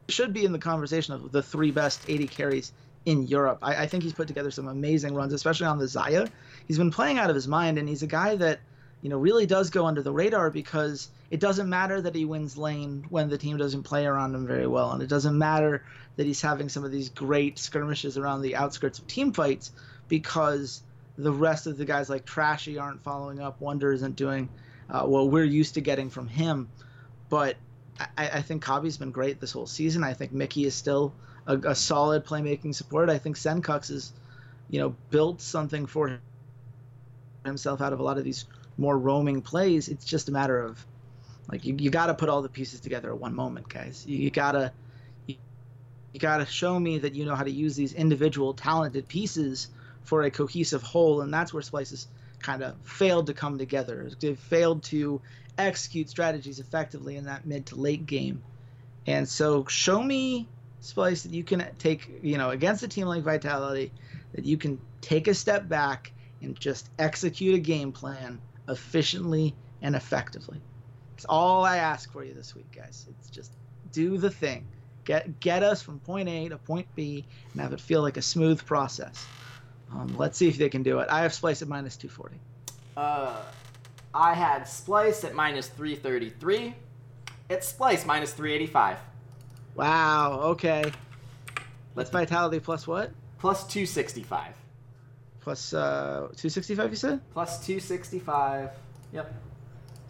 should be in the conversation of the three best AD carries in Europe. I, I think he's put together some amazing runs, especially on the Xayah. He's been playing out of his mind, and he's a guy that, you know, really does go under the radar because it doesn't matter that he wins lane when the team doesn't play around him very well, and it doesn't matter that he's having some of these great skirmishes around the outskirts of team fights because the rest of the guys like Trashy aren't following up. Wonder isn't doing uh, what we're used to getting from him. But I, I think Kobbe's been great this whole season. I think Mikyx is still a, a solid playmaking support. I think Sencux is, you know, built something for himself out of a lot of these more roaming plays. It's just a matter of, like, you, you got to put all the pieces together at one moment, guys. You, you gotta, you, you gotta show me that you know how to use these individual talented pieces for a cohesive whole, and that's where Splyce's kind of failed to come together. They've failed to execute strategies effectively in that mid to late game. And so show me, Splyce, that you can take, you know, against a team like Vitality, that you can take a step back and just execute a game plan efficiently and effectively. It's all I ask for you this week, guys. It's just do the thing. Get get us from point A to point B and have it feel like a smooth process. Um, let's see if they can do it. I have Splyce at minus 240. Uh, I had Splyce at minus 333. It's Splyce minus 385. Wow. Okay. That's Let's Vitality plus what? plus 265. Plus uh, 265, you said? Plus 265. Yep.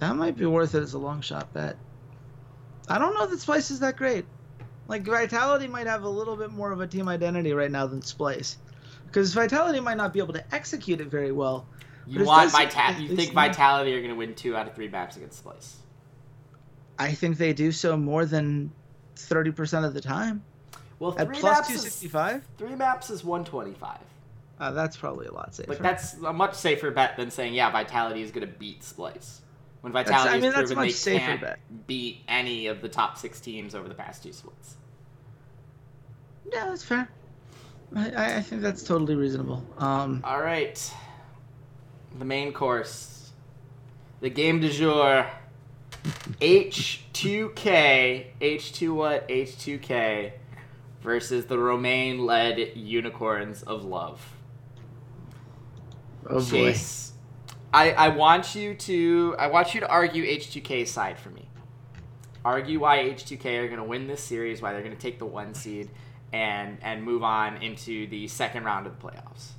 That might be worth it as a long shot bet. I don't know that Splyce is that great. Like Vitality might have a little bit more of a team identity right now than Splyce, because Vitality might not be able to execute it very well. You want Vitality? You think not- Vitality are going to win two out of three maps against Splyce? I think they do so more than 30% of the time. Well, At three plus maps is 265, three maps is 125. uh, that's probably a lot safer. Like that's a much safer bet than saying yeah, Vitality is going to beat Splyce. When Vitality I mean, has that's a proven they can't bet. beat any of the top six teams over the past two splits. yeah, that's fair. I- I, I think that's totally reasonable. Um, All right, the main course, the game du jour, H2K, H2 what? H2K versus the Romaine-led Unicorns of Love. oh boy. Chase, I, I want you to I want you to argue H2K's side for me. Argue why H2K are going to win this series, why they're going to take the one seed, and and move on into the second round of the playoffs.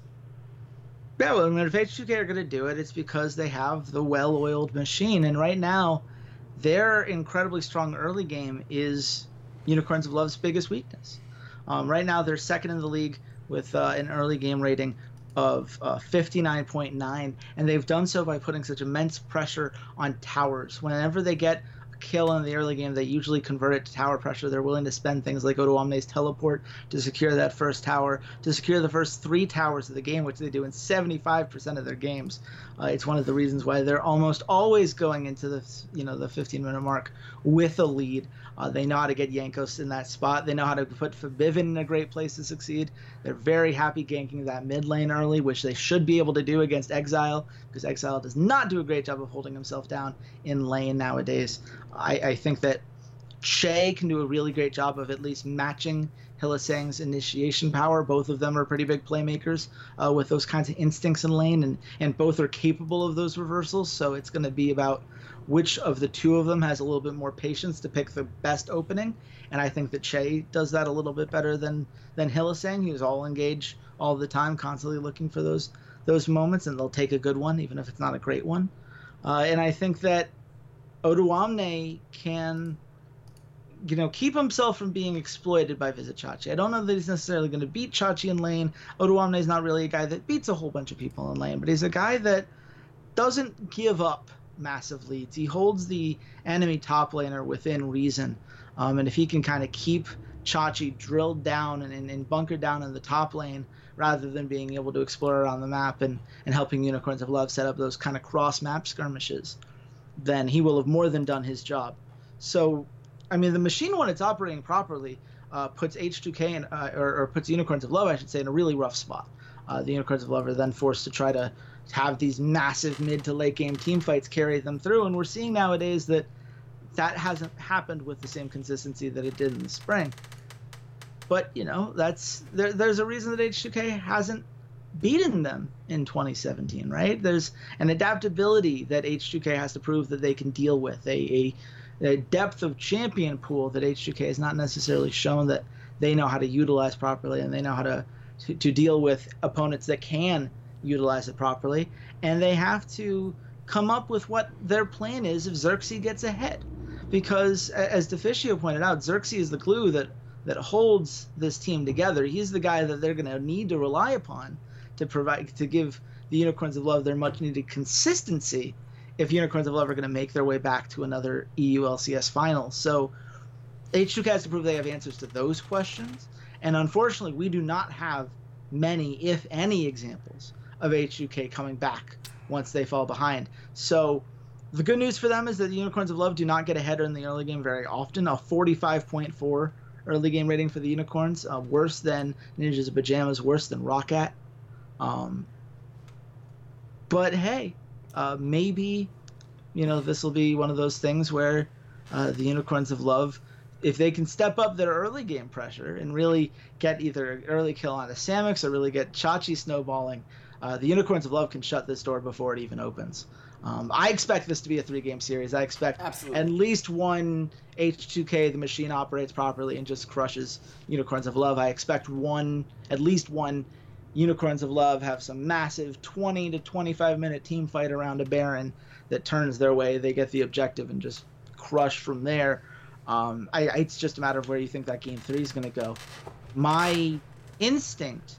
Yeah, well, I mean, if H2K are going to do it, it's because they have the well-oiled machine, and right now, their incredibly strong early game is Unicorns of Love's biggest weakness. Um, right now, they're second in the league with uh, an early game rating of uh, 59.9, and they've done so by putting such immense pressure on towers. Whenever they get kill in the early game, they usually convert it to tower pressure. They're willing to spend things like Odoamne's teleport to secure that first tower, to secure the first three towers of the game, which they do in 75% of their games. Uh, it's one of the reasons why they're almost always going into the you know the 15 minute mark with a lead. Uh, they know how to get Jankos in that spot. They know how to put Febiven in a great place to succeed. They're very happy ganking that mid lane early, which they should be able to do against Exileh, because Exileh does not do a great job of holding himself down in lane nowadays. I, I think that Chei can do a really great job of at least matching Hylissang's initiation power. Both of them are pretty big playmakers uh, with those kinds of instincts in lane, and, and both are capable of those reversals. So it's going to be about which of the two of them has a little bit more patience to pick the best opening. And I think that Chei does that a little bit better than than Hylissang, who's all engaged all the time, constantly looking for those those moments, and they'll take a good one, even if it's not a great one. Uh, and I think that Odoamne can you know, keep himself from being exploited by Vizicsacsi. I don't know that he's necessarily going to beat Chachi in lane. Odoamne is not really a guy that beats a whole bunch of people in lane, but he's a guy that doesn't give up massive leads. He holds the enemy top laner within reason. Um, and if he can kind of keep Chachi drilled down and, and, and bunkered down in the top lane rather than being able to explore around the map and, and helping Unicorns of Love set up those kind of cross map skirmishes, then he will have more than done his job. So I mean, the machine when it's operating properly uh, puts H2K in, uh, or, or, puts Unicorns of Love, I should say, in a really rough spot. Uh, the Unicorns of Love are then forced to try to have these massive mid to late game team fights carry them through, and we're seeing nowadays that that hasn't happened with the same consistency that it did in the spring. But you know, that's there, there's a reason that H2K hasn't beaten them in 2017, right? There's an adaptability that H2K has to prove that they can deal with. A, a the depth of champion pool that H2K has not necessarily shown that they know how to utilize properly and they know how to, to, to deal with opponents that can utilize it properly. And they have to come up with what their plan is if Xerxes gets ahead. Because as Deficio pointed out, Xerxes is the glue that, that holds this team together. He's the guy that they're going to need to rely upon to provide to give the Unicorns of Love their much needed consistency if Unicorns of Love are going to make their way back to another EU LCS final. So H2K has to prove they have answers to those questions. And unfortunately, we do not have many, if any, examples of H2K coming back once they fall behind. So the good news for them is that the Unicorns of Love do not get ahead in the early game very often. A 45.4 early game rating for the Unicorns, uh, worse than Ninjas of Pajamas, worse than ROCCAT. Um, but hey, uh, maybe you know this will be one of those things where uh, the unicorns of love if they can step up their early game pressure and really get either an early kill on the Samix or really get Chachi snowballing, uh, the Unicorns of Love can shut this door before it even opens. Um, I expect this to be a three game series. I expect Absolutely. at least one H2K, the machine operates properly and just crushes Unicorns of Love. I expect one, at least one Unicorns of Love have some massive 20 to 25 minute team fight around a Baron that turns their way. They get the objective and just crush from there. Um, I, it's just a matter of where you think that game three is going to go. My instinct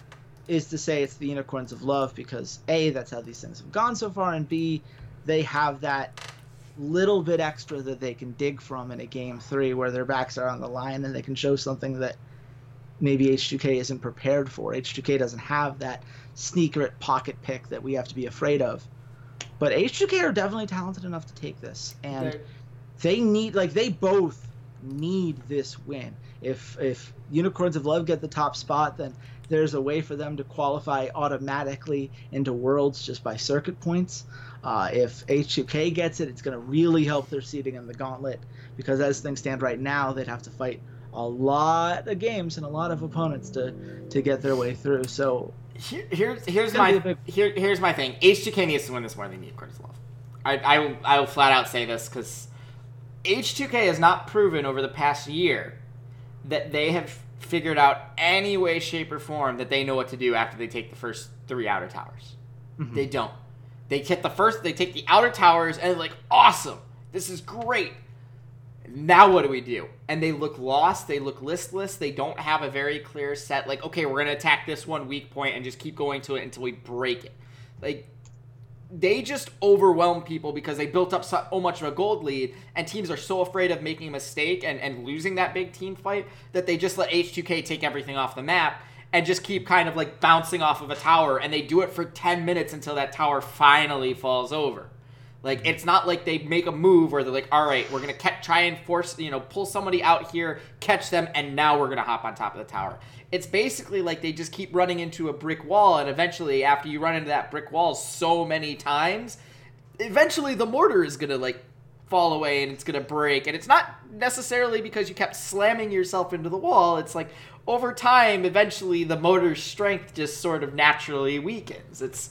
is to say it's the Unicorns of Love because A, that's how these things have gone so far, and B, they have that little bit extra that they can dig from in a game three where their backs are on the line and they can show something that maybe H2K isn't prepared for. H2K doesn't have that sneaker at pocket pick that we have to be afraid of. But H2K are definitely talented enough to take this, and They're- they need like they both need this win. If if Unicorns of Love get the top spot, then there's a way for them to qualify automatically into Worlds just by circuit points. Uh, if H2K gets it, it's going to really help their seeding in the gauntlet because as things stand right now, they'd have to fight a lot of games and a lot of opponents to to get their way through. So Here, here's here's my big- here, here's my thing. H2K needs to win this more than of Love. I I will, I will flat out say this because H2K has not proven over the past year that they have figured out any way, shape, or form that they know what to do after they take the first three outer towers. Mm-hmm. They don't. They hit the first. They take the outer towers and like awesome. This is great. Now what do we do? And they look lost. They look listless. They don't have a very clear set. Like okay, we're gonna attack this one weak point and just keep going to it until we break it. Like they just overwhelm people because they built up so much of a gold lead, and teams are so afraid of making a mistake and, and losing that big team fight that they just let H2K take everything off the map and just keep kind of like bouncing off of a tower, and they do it for 10 minutes until that tower finally falls over. Like it's not like they make a move where they're like, all right, we're gonna ca- try and force, you know, pull somebody out here, catch them, and now we're gonna hop on top of the tower. It's basically like they just keep running into a brick wall, and eventually, after you run into that brick wall so many times, eventually the mortar is gonna like fall away and it's gonna break. And it's not necessarily because you kept slamming yourself into the wall. It's like over time, eventually the motor's strength just sort of naturally weakens. It's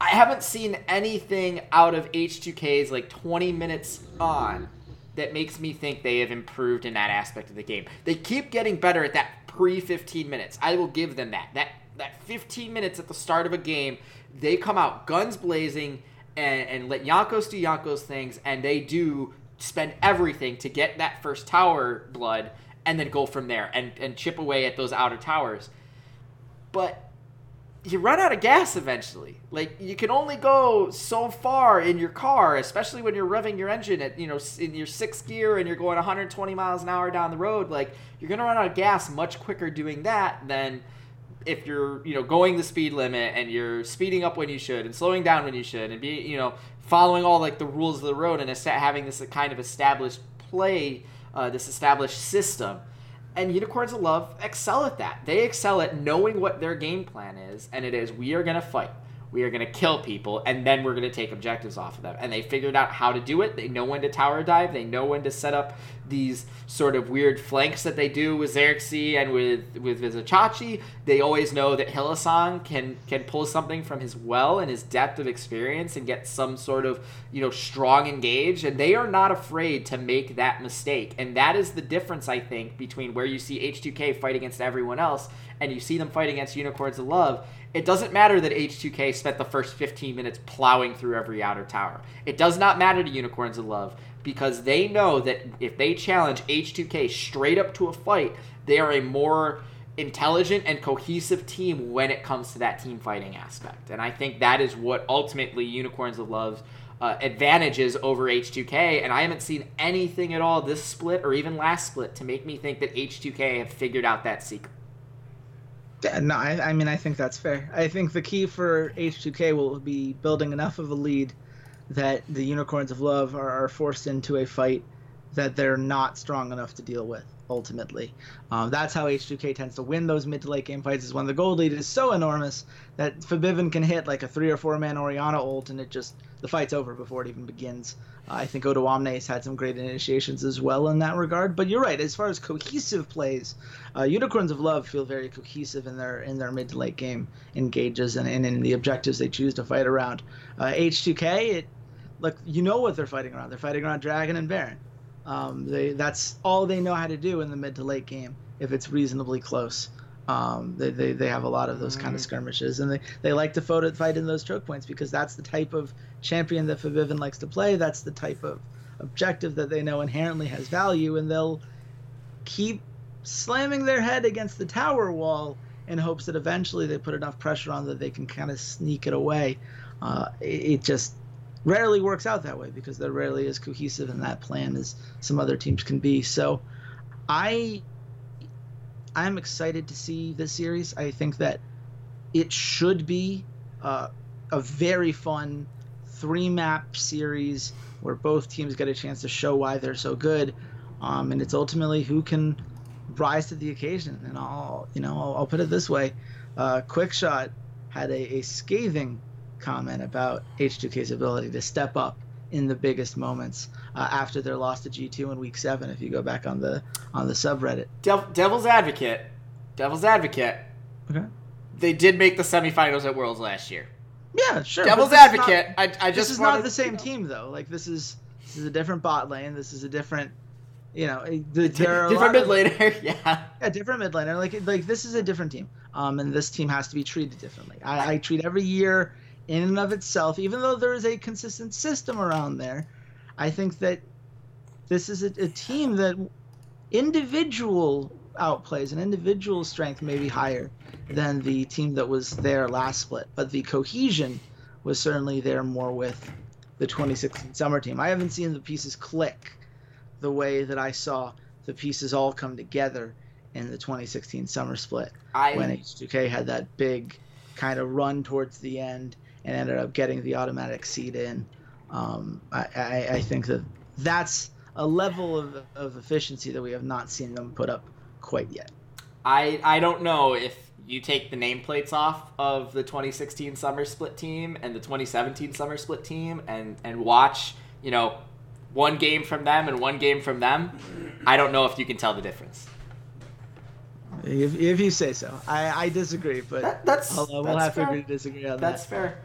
I haven't seen anything out of H2K's like 20 minutes on that makes me think they have improved in that aspect of the game. They keep getting better at that pre 15 minutes. I will give them that. That that 15 minutes at the start of a game, they come out guns blazing and, and let Jankos do Jankos things, and they do spend everything to get that first tower blood and then go from there and, and chip away at those outer towers. But you run out of gas eventually. Like you can only go so far in your car, especially when you're revving your engine at you know in your sixth gear and you're going 120 miles an hour down the road. Like you're gonna run out of gas much quicker doing that than if you're you know going the speed limit and you're speeding up when you should and slowing down when you should and be you know following all like the rules of the road and having this kind of established play, uh, this established system. And Unicorns of Love excel at that. They excel at knowing what their game plan is, and it is we are going to fight. We are going to kill people, and then we're going to take objectives off of them. And they figured out how to do it. They know when to tower dive. They know when to set up these sort of weird flanks that they do with Xerxes and with with Vizicsacsi. They always know that Hylissang can can pull something from his well and his depth of experience and get some sort of you know strong engage. And they are not afraid to make that mistake. And that is the difference I think between where you see H2K fight against everyone else and you see them fight against Unicorns of Love. It doesn't matter that H2K spent the first 15 minutes plowing through every outer tower. It does not matter to Unicorns of Love because they know that if they challenge H2K straight up to a fight, they are a more intelligent and cohesive team when it comes to that team fighting aspect. And I think that is what ultimately Unicorns of Love's uh, advantages over H2K. And I haven't seen anything at all this split or even last split to make me think that H2K have figured out that secret. No, I, I mean, I think that's fair. I think the key for H2K will be building enough of a lead that the Unicorns of Love are, are forced into a fight that they're not strong enough to deal with. Ultimately, um, that's how H2K tends to win those mid to late game fights. Is when the gold lead is so enormous that Febiven can hit like a three or four man Orianna ult, and it just the fight's over before it even begins. I think Odo Omnes had some great initiations as well in that regard. But you're right, as far as cohesive plays, uh, Unicorns of Love feel very cohesive in their in their mid to late game engages and, and in the objectives they choose to fight around. Uh, H2K, it look you know what they're fighting around. They're fighting around Dragon and Baron. Um, they that's all they know how to do in the mid to late game if it's reasonably close. Um, they, they, they have a lot of those kind of skirmishes, and they, they like to photo, fight in those choke points because that's the type of champion that Febiven likes to play. That's the type of objective that they know inherently has value, and they'll keep slamming their head against the tower wall in hopes that eventually they put enough pressure on that they can kind of sneak it away. Uh, it, it just rarely works out that way because they're rarely as cohesive in that plan as some other teams can be. So I I'm excited to see this series. I think that it should be uh, a very fun three map series where both teams get a chance to show why they're so good, um, and it's ultimately who can rise to the occasion. And I'll you know I'll, I'll put it this way: uh, Quickshot had a, a scathing comment about H2K's ability to step up in the biggest moments uh, after their loss to G2 in Week Seven. If you go back on the on the subreddit, Dev- Devil's advocate, Devil's advocate. Okay. They did make the semifinals at Worlds last year. yeah, sure. Devil's is not- advocate. I, I just this is wanted- not the same team though. Like this is this is a different bot lane. This is a different, you know, the, there different mid laner. yeah. Yeah, different mid laner. Like like this is a different team. Um, and this team has to be treated differently. I, I treat every year in and of itself, even though there is a consistent system around there. I think that this is a, a team that individual outplays and individual strength may be higher than the team that was there last split, but the cohesion was certainly there more with the 2016 summer team. I haven't seen the pieces click the way that I saw the pieces all come together in the 2016 summer split I when H2K had that big kind of run towards the end and ended up getting the automatic seed in. Um, I, I, I think that that's a level of, of efficiency that we have not seen them put up quite yet. I I don't know if you take the nameplates off of the 2016 summer split team and the 2017 summer split team and and watch, you know, one game from them and one game from them, I don't know if you can tell the difference. If, if you say so, I, I disagree, but That, that's I'll- we'll that's have fair. to agree to disagree on That's that. That's fair.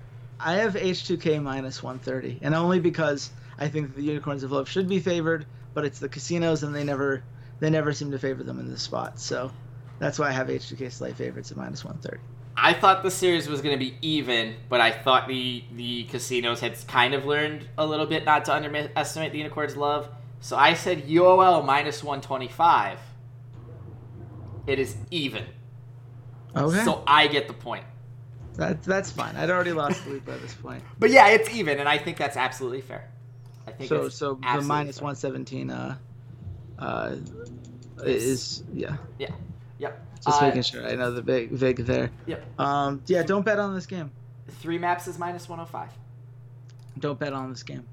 I have H2K minus 130, and only because I think the Unicorns of Love should be favored, but it's the casinos, and they never they never seem to favor them in this spot. So that's why I have H2K slight favorites at minus 130. I thought the series was going to be even, but I thought the the casinos had kind of learned a little bit not to underestimate the unicorn's love. So I said UOL minus 125. It is even. Okay, So I get the point. That's that's fine. I'd already lost the lead by this point. But yeah, it's even, and I think that's absolutely fair. I think So so the minus fair. 117 uh uh is yeah. Yeah. Yep. Just Uh, making sure I know the big vig there. Yep. Um yeah, don't bet on this game. Three maps is minus 105. Don't bet on this game.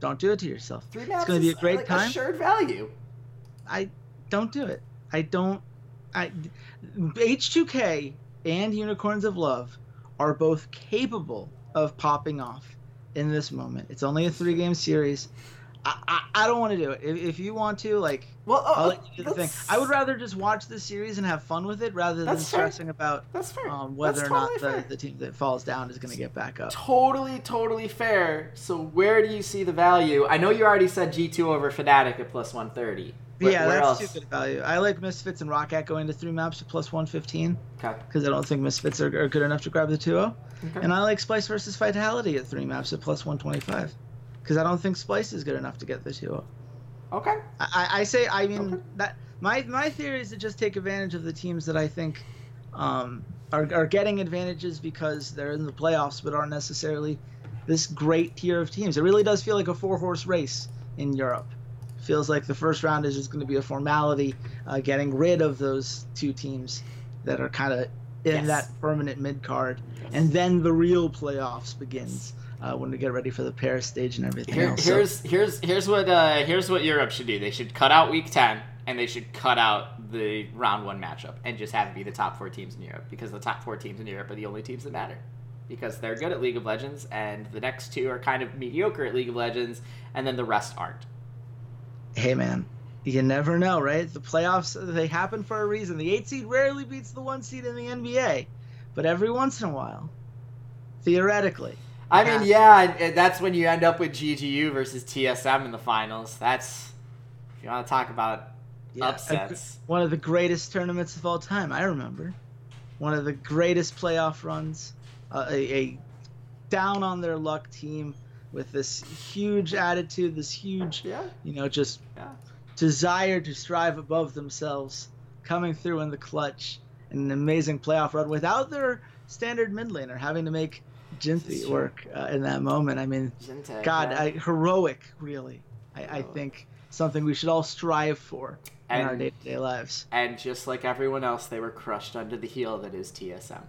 Don't do it to yourself. Three maps gonna be a great like time. assured value. I don't do it. I don't. I H2K and Unicorns of Love are both capable of popping off in this moment. It's only a three game series. I, I, I don't want to do it. If, if you want to, like, Well, oh, I'll let you do the thing. I would rather just watch the series and have fun with it rather than That's fair. stressing about um, whether That's or not the, fair. the team that falls down is going to get back up. Totally, totally fair. So where do you see the value? I know you already said G2 over Fnatic at plus 130. Where, yeah, where that's else? too good value. I like Misfits and Roccat going to three maps to plus 115 Okay. because I don't think Misfits are, are good enough to grab the 2 0. okay. And I like Splyce versus Vitality at three maps at plus 125 because I don't think Splyce is good enough to get the 2 0. okay. I, I I say, I mean, Okay. that my, my theory is to just take advantage of the teams that I think um, are, are getting advantages because they're in the playoffs but aren't necessarily this great tier of teams. It really does feel like a four horse race in Europe. Feels like the first round is just going to be a formality, uh, getting rid of those two teams that are kind of in Yes. that permanent mid card, and then the real playoffs begins uh, when we get ready for the Paris stage and everything Here, else. So- here's here's here's what uh, here's what Europe should do. They should cut out Week 10 and they should cut out the round one matchup and just have it be the top four teams in Europe because the top four teams in Europe are the only teams that matter because they're good at League of Legends and the next two are kind of mediocre at League of Legends and then the rest aren't. Hey man, you never know, right? The playoffs they happen for a reason. The eight seed rarely beats the one seed in the NBA, but every once in a while, theoretically, I mean, yeah, that's when you end up with GGU versus TSM in the finals. That's if you want to talk about yeah, a- upsets. one of the greatest tournaments of all time. I remember one of the greatest playoff runs. Uh, a, a down on their luck team with this huge attitude, this huge, Yeah, you know, just yeah. desire to strive above themselves, coming through in the clutch, and an amazing playoff run without their standard mid laner having to make Ginty work uh, in that moment. I mean, God, yeah. I, heroic, really. I, I think something we should all strive for in our day to day lives. And just like everyone else, they were crushed under the heel that is TSM.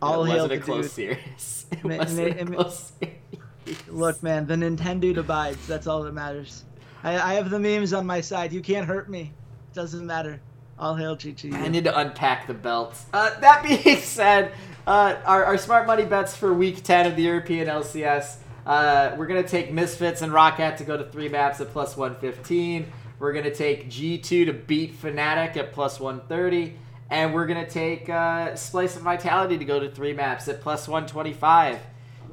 All it hail wasn't a close dude. series. It Ma- wasn't ma- a ma- close series. Look, man, the Nintendo abides. That's all that matters. I, I have the memes on my side. You can't hurt me. Doesn't matter. All hail GG. I need to unpack the belts. Uh, that being said, uh, our, our smart money bets for week 10 of the European LCS. Uh, we're going to take Misfits and ROCCAT to go to three maps at plus 115. We're going to take G2 to beat Fnatic at plus 130. And we're to take uh, Splyce and Vitality to go to three maps at plus 125.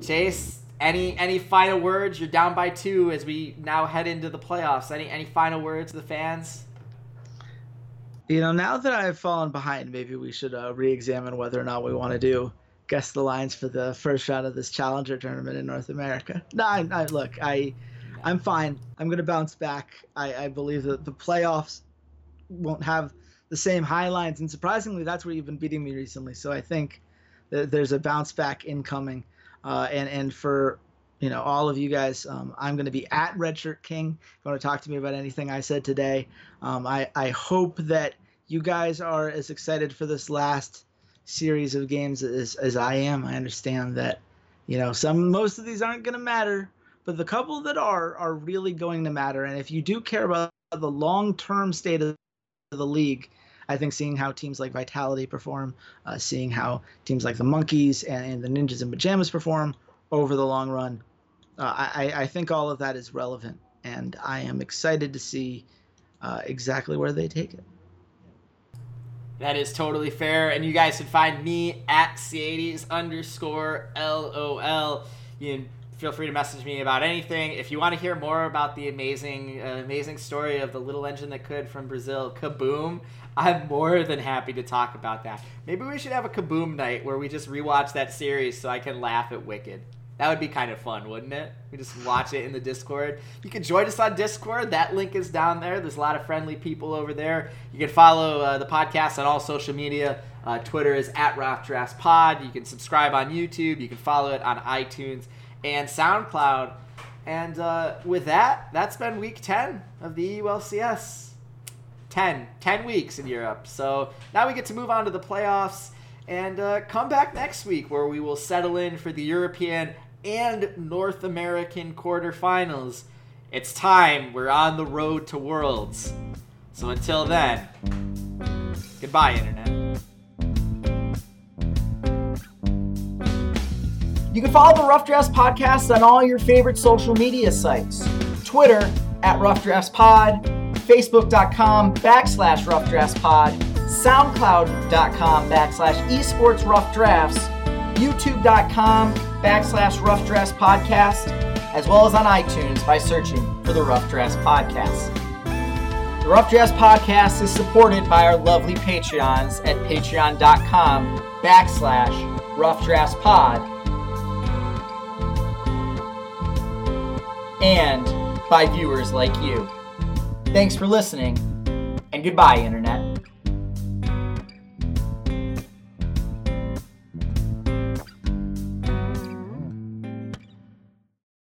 Chase, any any final words? You're down by two as we now head into the playoffs. Any any final words to the fans? You know, now that I've fallen behind, maybe we should uh, re-examine whether or not we want to do guess the lines for the first round of this Challenger tournament in North America. No, I, I look, I, I'm fine. I'm gonna bounce back. I, I believe that the playoffs won't have the same high lines, and surprisingly, that's where you've been beating me recently. So I think that there's a bounce back incoming, uh, and and for you know all of you guys, um, I'm gonna be at Redshirt King. If you want to talk to me about anything I said today, um, I, I hope that you guys are as excited for this last series of games as, as I am. I understand that, you know, some most of these aren't going to matter, but the couple that are are really going to matter. And if you do care about the long-term state of the league, I think seeing how teams like Vitality perform, uh, seeing how teams like the Monkeys and, and the Ninjas in Pajamas perform over the long run, uh, I, I think all of that is relevant. And I am excited to see uh, exactly where they take it. That is totally fair. And you guys can find me at Ceades underscore LOL. You can feel free to message me about anything. If you want to hear more about the amazing, uh, amazing story of the little engine that could from Brazil, Kabum, I'm more than happy to talk about that. Maybe we should have a Kabum night where we just rewatch that series so I can laugh at Wickd. That would be kind of fun, wouldn't it? We just watch it in the Discord. You can join us on Discord. That link is down there. There's a lot of friendly people over there. You can follow uh, the podcast on all social media. Uh, Twitter is at Pod. You can subscribe on YouTube. You can follow it on iTunes and SoundCloud. And uh, with that, that's been week 10 of the EULCS. 10, 10 weeks in Europe. So now we get to move on to the playoffs and uh, come back next week where we will settle in for the European and North American quarterfinals. It's time. We're on the road to Worlds. So until then, goodbye, Internet. You can follow the Rough Drafts Podcast on all your favorite social media sites Twitter at Rough Drafts Pod, Facebook.com backslash Rough Drafts Pod, SoundCloud.com backslash Esports Rough Drafts, YouTube.com backslash Rough Drafts Podcast, as well as on iTunes by searching for the Rough Drafts Podcast. The Rough Drafts Podcast is supported by our lovely Patreons at patreon.com backslash Rough Drafts Pod and by viewers like you. Thanks for listening, and goodbye, Internet.